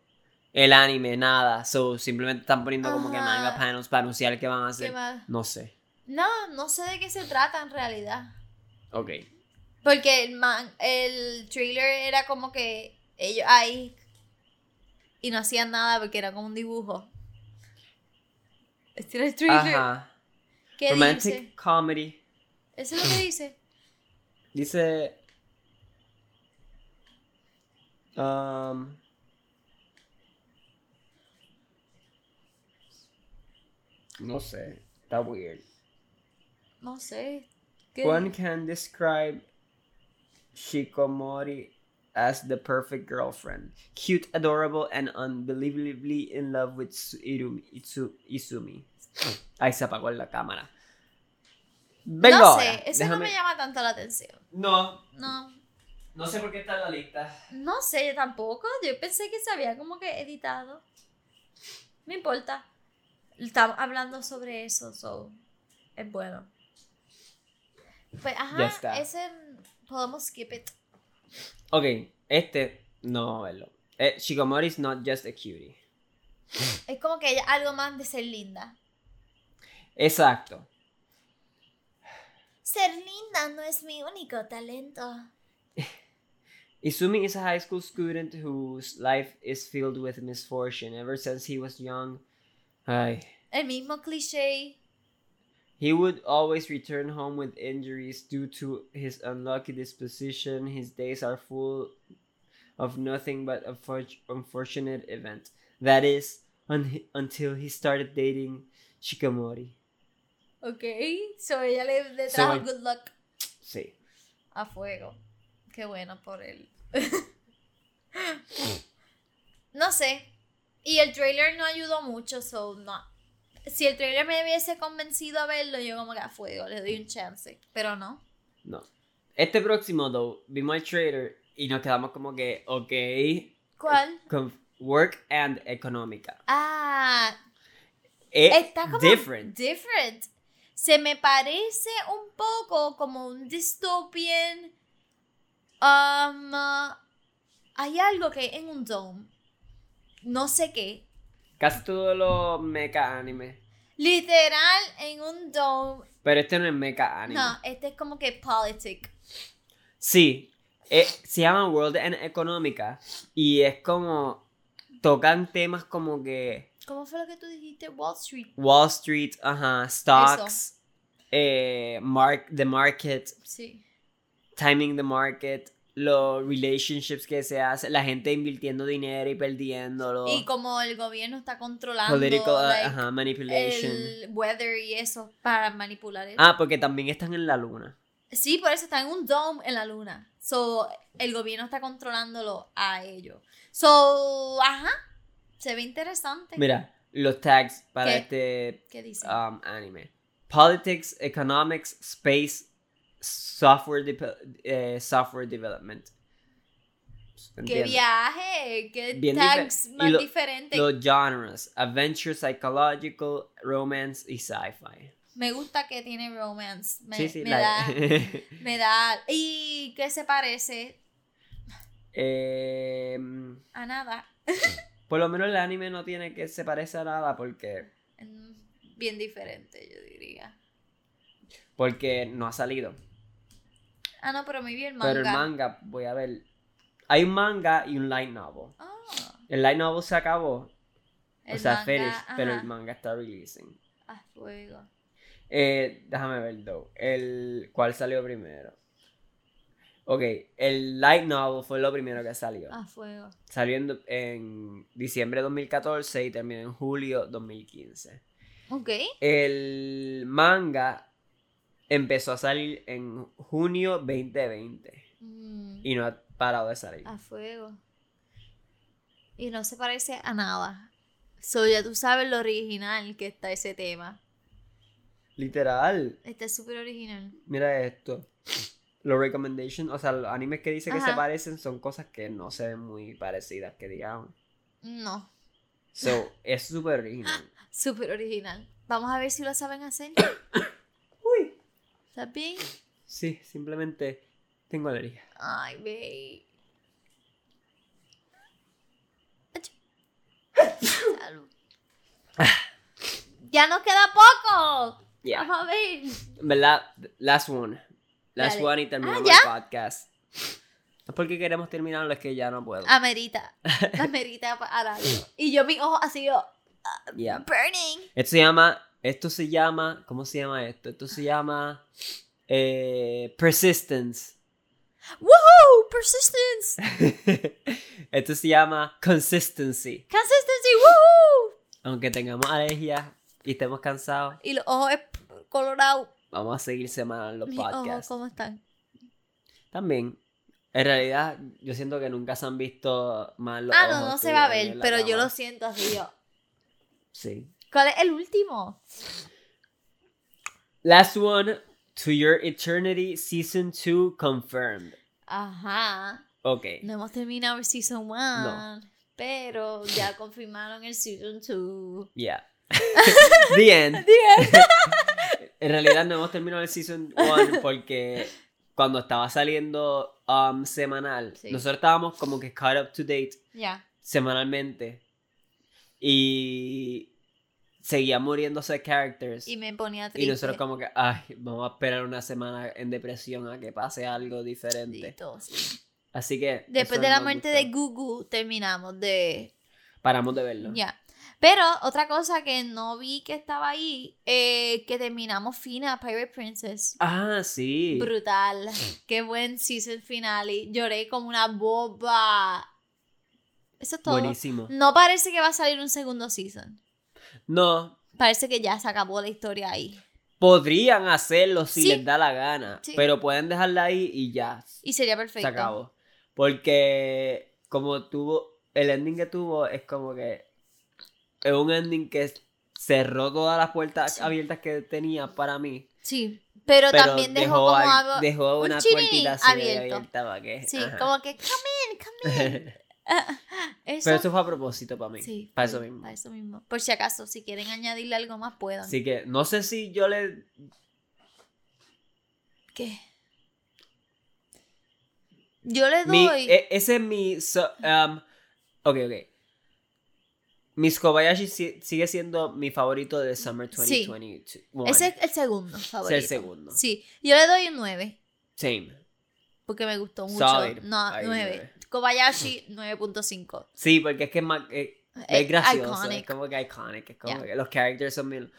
B: el anime, nada. So, simplemente están poniendo como que manga panels para anunciar que van a
A: ¿Qué
B: hacer. No sé.
A: No, no sé de qué se trata en realidad.
B: Ok.
A: Porque el, man, el trailer era como que ellos ahí y no hacían nada porque era como un dibujo. Este era el trailer.
B: Ajá.
A: ¿Qué
B: Romantic
A: dice?
B: comedy.
A: Eso es lo que dice.
B: Dice. Um, no sé. Está weird.
A: No sé. ¿Qué
B: One can describe Shikomori as the perfect girlfriend. Cute, adorable, and unbelievably in love with Su- Irumi, Itsu- Izumi. Ahí se apagó la cámara.
A: No
B: ahora,
A: sé, eso no me llama tanto la atención.
B: No,
A: No,
B: no sé por qué está en la lista.
A: no sé, yo tampoco. Yo pensé que se había como que editado. No importa. Estamos hablando sobre eso, so es bueno. Pues ajá,
B: Ya está.
A: ese podemos skip it.
B: Ok, este no vamos a verlo. Eh, Shikomori is not just a cutie.
A: Es como que ella algo más de ser linda.
B: Exacto.
A: Ser linda no es mi único talento.
B: Izumi is a high school student whose life is filled with misfortune ever since he was young. Ay.
A: El mismo cliché.
B: He would always return home with injuries due to his unlucky disposition. His days are full of nothing but a unfortunate event. That is, un- until he started dating Shikamori.
A: Ok, so ella le, trajo good luck
B: Sí.
A: a fuego. Qué bueno por él. no sé. Y el trailer no ayudó mucho, so no. Si el trailer me hubiese convencido a verlo, yo como que a fuego, le doy un chance. Pero no.
B: No. Este próximo, though, vimos el trailer y nos quedamos como que, ok,
A: ¿Cuál?
B: con work and económica.
A: Ah,
B: Es
A: está como
B: different.
A: different. Se me parece un poco como un dystopian. Um, uh, hay algo que en un dome. No sé qué.
B: Casi todos los mecha anime.
A: Literal en un dome.
B: Pero este no es mecha anime.
A: No, este es como que politic.
B: Sí, eh, se llama World and Económica y es como tocan temas como que
A: ¿Cómo fue lo que tú dijiste? Wall Street.
B: Wall Street, ajá, stocks, eh, mark, the market,
A: Sí.
B: timing the market, los relationships que se hacen, la gente invirtiendo dinero y perdiéndolo,
A: Y como el gobierno está controlando
B: political,
A: like,
B: ajá, manipulation.
A: el weather y eso para manipular eso.
B: Ah, porque también están en la luna.
A: Sí, por eso está en un dome en la luna. So, el gobierno está controlándolo a ellos. So, ajá. Se ve interesante.
B: Mira, los tags para
A: ¿Qué?
B: este
A: ¿Qué dice?
B: um, anime. Politics, economics, space, software, depe- eh, software development.
A: ¡Qué viaje! ¡Qué
B: Bien
A: tags más
B: lo-
A: diferentes!
B: Los genres, adventure, psychological, romance y sci-fi.
A: Me gusta que tiene romance. Me,
B: sí, sí,
A: me da. Me da. ¿Y qué se parece?
B: Em,
A: A nada.
B: Por lo menos el anime no tiene que se parece a nada porque,
A: Bien diferente, yo diría.
B: porque no ha salido.
A: Ah, no, pero muy bien manga.
B: Pero el manga, voy a ver. Hay un manga y un light novel.
A: Ah,
B: El light novel se acabó.
A: el
B: o sea,
A: manga,
B: pero el manga está releasing.
A: A fuego.
B: Eh, déjame ver, though. El, ¿Cuál salió primero? Ok, el light novel fue lo primero que salió.
A: A fuego.
B: Salió en, en diciembre de 2014 y terminó en julio 2015.
A: Ok.
B: El manga empezó a salir en junio 2020
A: Mm,
B: y no ha parado de salir.
A: a fuego. Y no se parece a nada. So, ya tú sabes lo original que está ese tema.
B: Literal.
A: Este es súper original.
B: Mira esto. Los recommendations, o sea, los animes que dice que se parecen son cosas que no se ven muy parecidas, que digamos.
A: No,
B: So, es súper original.
A: súper original. Vamos a ver si lo saben hacer.
B: Uy.
A: ¿Estás bien?
B: Sí, simplemente tengo alergia.
A: Ay, babe. Salud. Ya nos queda poco.
B: Ya.
A: Vamos a ver.
B: ¿Verdad? Last one. Last
A: Dale.
B: one y terminamos
A: Ah,
B: el podcast. No es porque queremos terminarlo, es que ya no puedo.
A: Amerita. Amerita para Y yo mi ojo así yo.
B: Ya.
A: Burning.
B: Esto se llama. Esto se llama. ¿Cómo se llama esto? Esto se llama. eh, persistence.
A: Woohoo! Persistence.
B: esto se llama consistency.
A: Consistency. Woohoo!
B: Aunque tengamos alergia y estemos cansados,
A: Y los ojos colorados.
B: Vamos a seguir semanal los podcasts.
A: ¿cómo están?
B: También. En realidad, yo siento que nunca se han visto más los
A: Ah, no,
B: ojos
A: no se
B: tuyos
A: va a
B: en
A: ver,
B: la
A: pero yo
B: cama.
A: lo siento así yo.
B: Sí.
A: ¿Cuál es el último?
B: Last one. To Your Eternity Season 2 confirmed.
A: Ajá.
B: Ok.
A: No hemos terminado el Season 1. Pero ya confirmaron el Season 2.
B: Yeah. The end. En realidad no hemos terminado el Season 1 porque cuando estaba saliendo um, semanal,
A: Sí.
B: nosotros estábamos como que caught up to date semanalmente. Y seguían muriéndose characters.
A: Y me ponía
B: Y
A: triste.
B: nosotros como que, ay, vamos a esperar una semana en depresión a que pase algo diferente.
A: Sí.
B: Así que...
A: Después de la muerte
B: gustó.
A: de Gugu, terminamos de.
B: Paramos de verlo.
A: Ya. Pero otra cosa que no vi que estaba ahí, eh, que terminamos fina Pirate Princess.
B: Ah, sí.
A: Brutal. Qué buen season finale. Lloré como una boba. Eso es todo.
B: Buenísimo.
A: No parece que va a salir un segundo season.
B: No,
A: Parece que ya se acabó la historia ahí.
B: podrían hacerlo si
A: Sí.
B: les da la gana,
A: Sí.
B: pero pueden dejarla ahí y ya,
A: Y sería perfecto.
B: se acabó. Porque como tuvo, el ending que tuvo es como que es un ending que cerró todas las puertas
A: Sí.
B: abiertas que tenía para mí.
A: Sí. Pero,
B: Pero
A: también dejó, como
B: al-
A: algo.
B: dejó
A: un
B: una
A: chinin
B: puertita así
A: abierto.
B: abierta para que.
A: Sí,
B: ajá.
A: como que, come in, come in. Eso,
B: Pero eso fue a propósito para mí.
A: sí,
B: para eso mismo.
A: Para eso mismo. Por si acaso, si quieren añadirle algo más, puedan.
B: Así que no sé si yo le
A: ¿Qué? Yo le
B: Mi-
A: doy.
B: e- ese es mi. so- um, ok, ok. Miss Kobayashi si- sigue siendo mi favorito de Summer
A: Sí.
B: 2021.
A: ese es el segundo
B: Es
A: favorito.
B: el segundo.
A: Sí. Yo le doy un 9.
B: Same.
A: Porque me gustó mucho.
B: Solid.
A: No,
B: Ahí,
A: 9.
B: nueve.
A: Kobayashi, 9.5.
B: Sí, porque es que es más. eh, es,
A: Eh,
B: gracioso.
A: iconic.
B: Es como que iconic. Es como
A: Yeah.
B: que los characters son bien.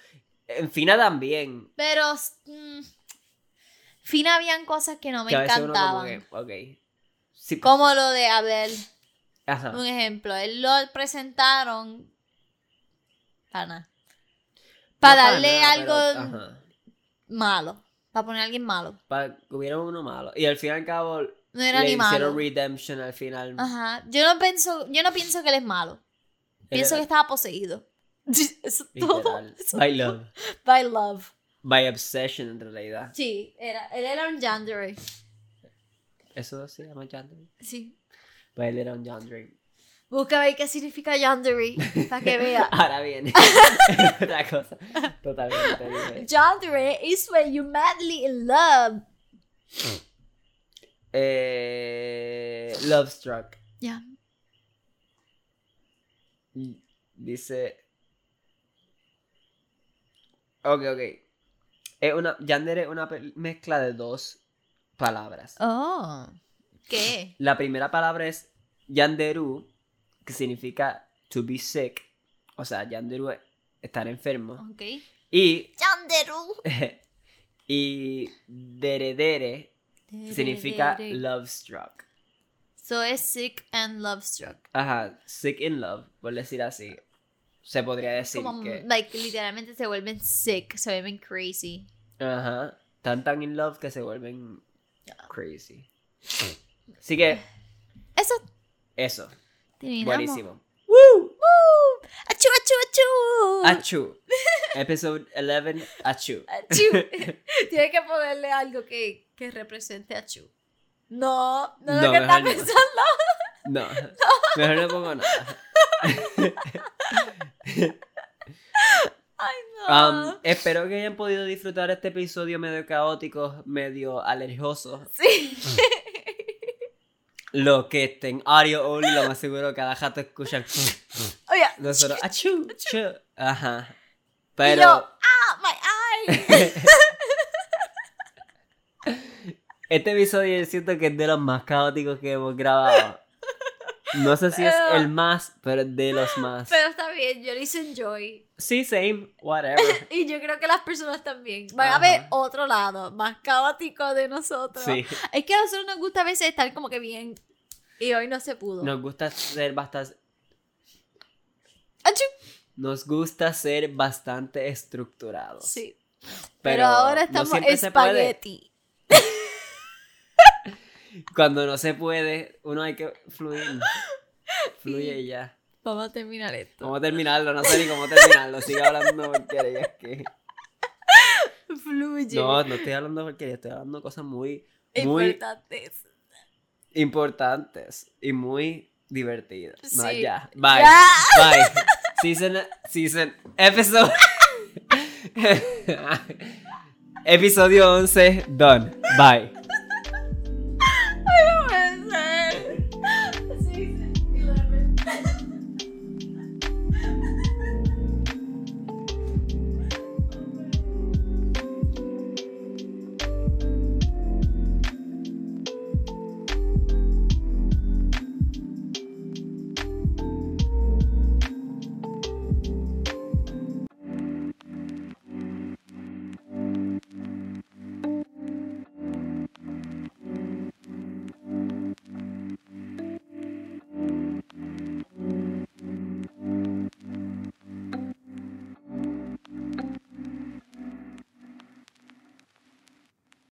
B: En Fina también.
A: Pero. mm, Fina habían cosas que no me
B: que uno como
A: encantaban.
B: que. Ok. Sí,
A: Como lo de Abel.
B: Ajá.
A: Un ejemplo. Él lo presentaron. Para nada. Para
B: No
A: darle
B: nada,
A: algo
B: pero-
A: malo. Para poner a alguien malo.
B: Para hubiera uno malo. Y al fin y al cabo.
A: No era
B: le
A: ni malo.
B: hicieron redemption al final.
A: Ajá. Yo no pienso, yo no pienso que él es malo. Pienso que estaba poseído. Eso es todo. Eso-
B: By love.
A: By love.
B: By obsession en realidad.
A: Sí, era, él era un Yandere.
B: Eso se llama Yandere.
A: Sí.
B: Pues él era un Yandere.
A: Busca ver qué significa Yandere. Para que vea.
B: Ahora viene. Otra cosa. Totalmente.
A: Yandere is when you madly in love.
B: Eh, Love Struck.
A: Ya.
B: Dice. Ok, ok. Es una. Yandere es una mezcla de dos palabras.
A: Oh. ¿Qué?
B: La primera palabra es Yanderu, que significa to be sick. O sea, Yanderu es estar enfermo.
A: Ok.
B: Y.
A: Yanderu.
B: y Deredere significa
A: Dere.
B: love struck.
A: So es sick and love struck.
B: Ajá, sick in love, por decir así. se podría decir
A: Como,
B: que.
A: like, literalmente se vuelven sick, se vuelven crazy.
B: Ajá. Tan tan in love que se vuelven crazy. Así que,
A: Eso
B: eso.
A: terminamos.
B: Buenísimo.
A: ¡Woo! ¡Achú, achú, achú!
B: Achu. Episode 11, Achu.
A: Achú. Tienes que ponerle algo que, que represente a Chu. No, no,
B: No,
A: lo que estás
B: no.
A: pensando.
B: No, mejor no pongo nada.
A: Ay, no.
B: Um, espero que hayan podido disfrutar este episodio medio caótico, medio alergioso.
A: sí.
B: Los que estén audio only, lo más seguro cada rato escuchan.
A: Oye,
B: Nosotros, achu, achu. Ajá.
A: y
B: Pero.
A: yo, ah, my eye.
B: Este episodio yo siento que es de los más caóticos que hemos grabado. No sé si es el más, pero es de los más.
A: Pero está bien, yo lo hice enjoy.
B: Sí, same, whatever.
A: Y yo creo que las personas también. Van a ver otro lado, más caótico de nosotros.
B: Sí.
A: Es que a nosotros nos gusta a veces estar como que bien. Y hoy no se pudo.
B: Nos gusta ser bastante. Nos gusta ser bastante estructurados.
A: Sí. Pero,
B: Pero,
A: ahora estamos espagueti.
B: Cuando no se puede, uno hay que fluir. Fluye y ya.
A: Vamos a terminar esto.
B: ¿Cómo terminarlo? No sé ni cómo terminarlo. Sigue hablando porquería. Es que...
A: Fluye.
B: No, no estoy hablando porquería. Estoy hablando cosas muy, muy
A: Importantes.
B: Importantes y muy divertidas. No,
A: Sí.
B: ya. Bye.
A: Ya.
B: Bye. Season, season, episode. Episodio 11, done. Bye.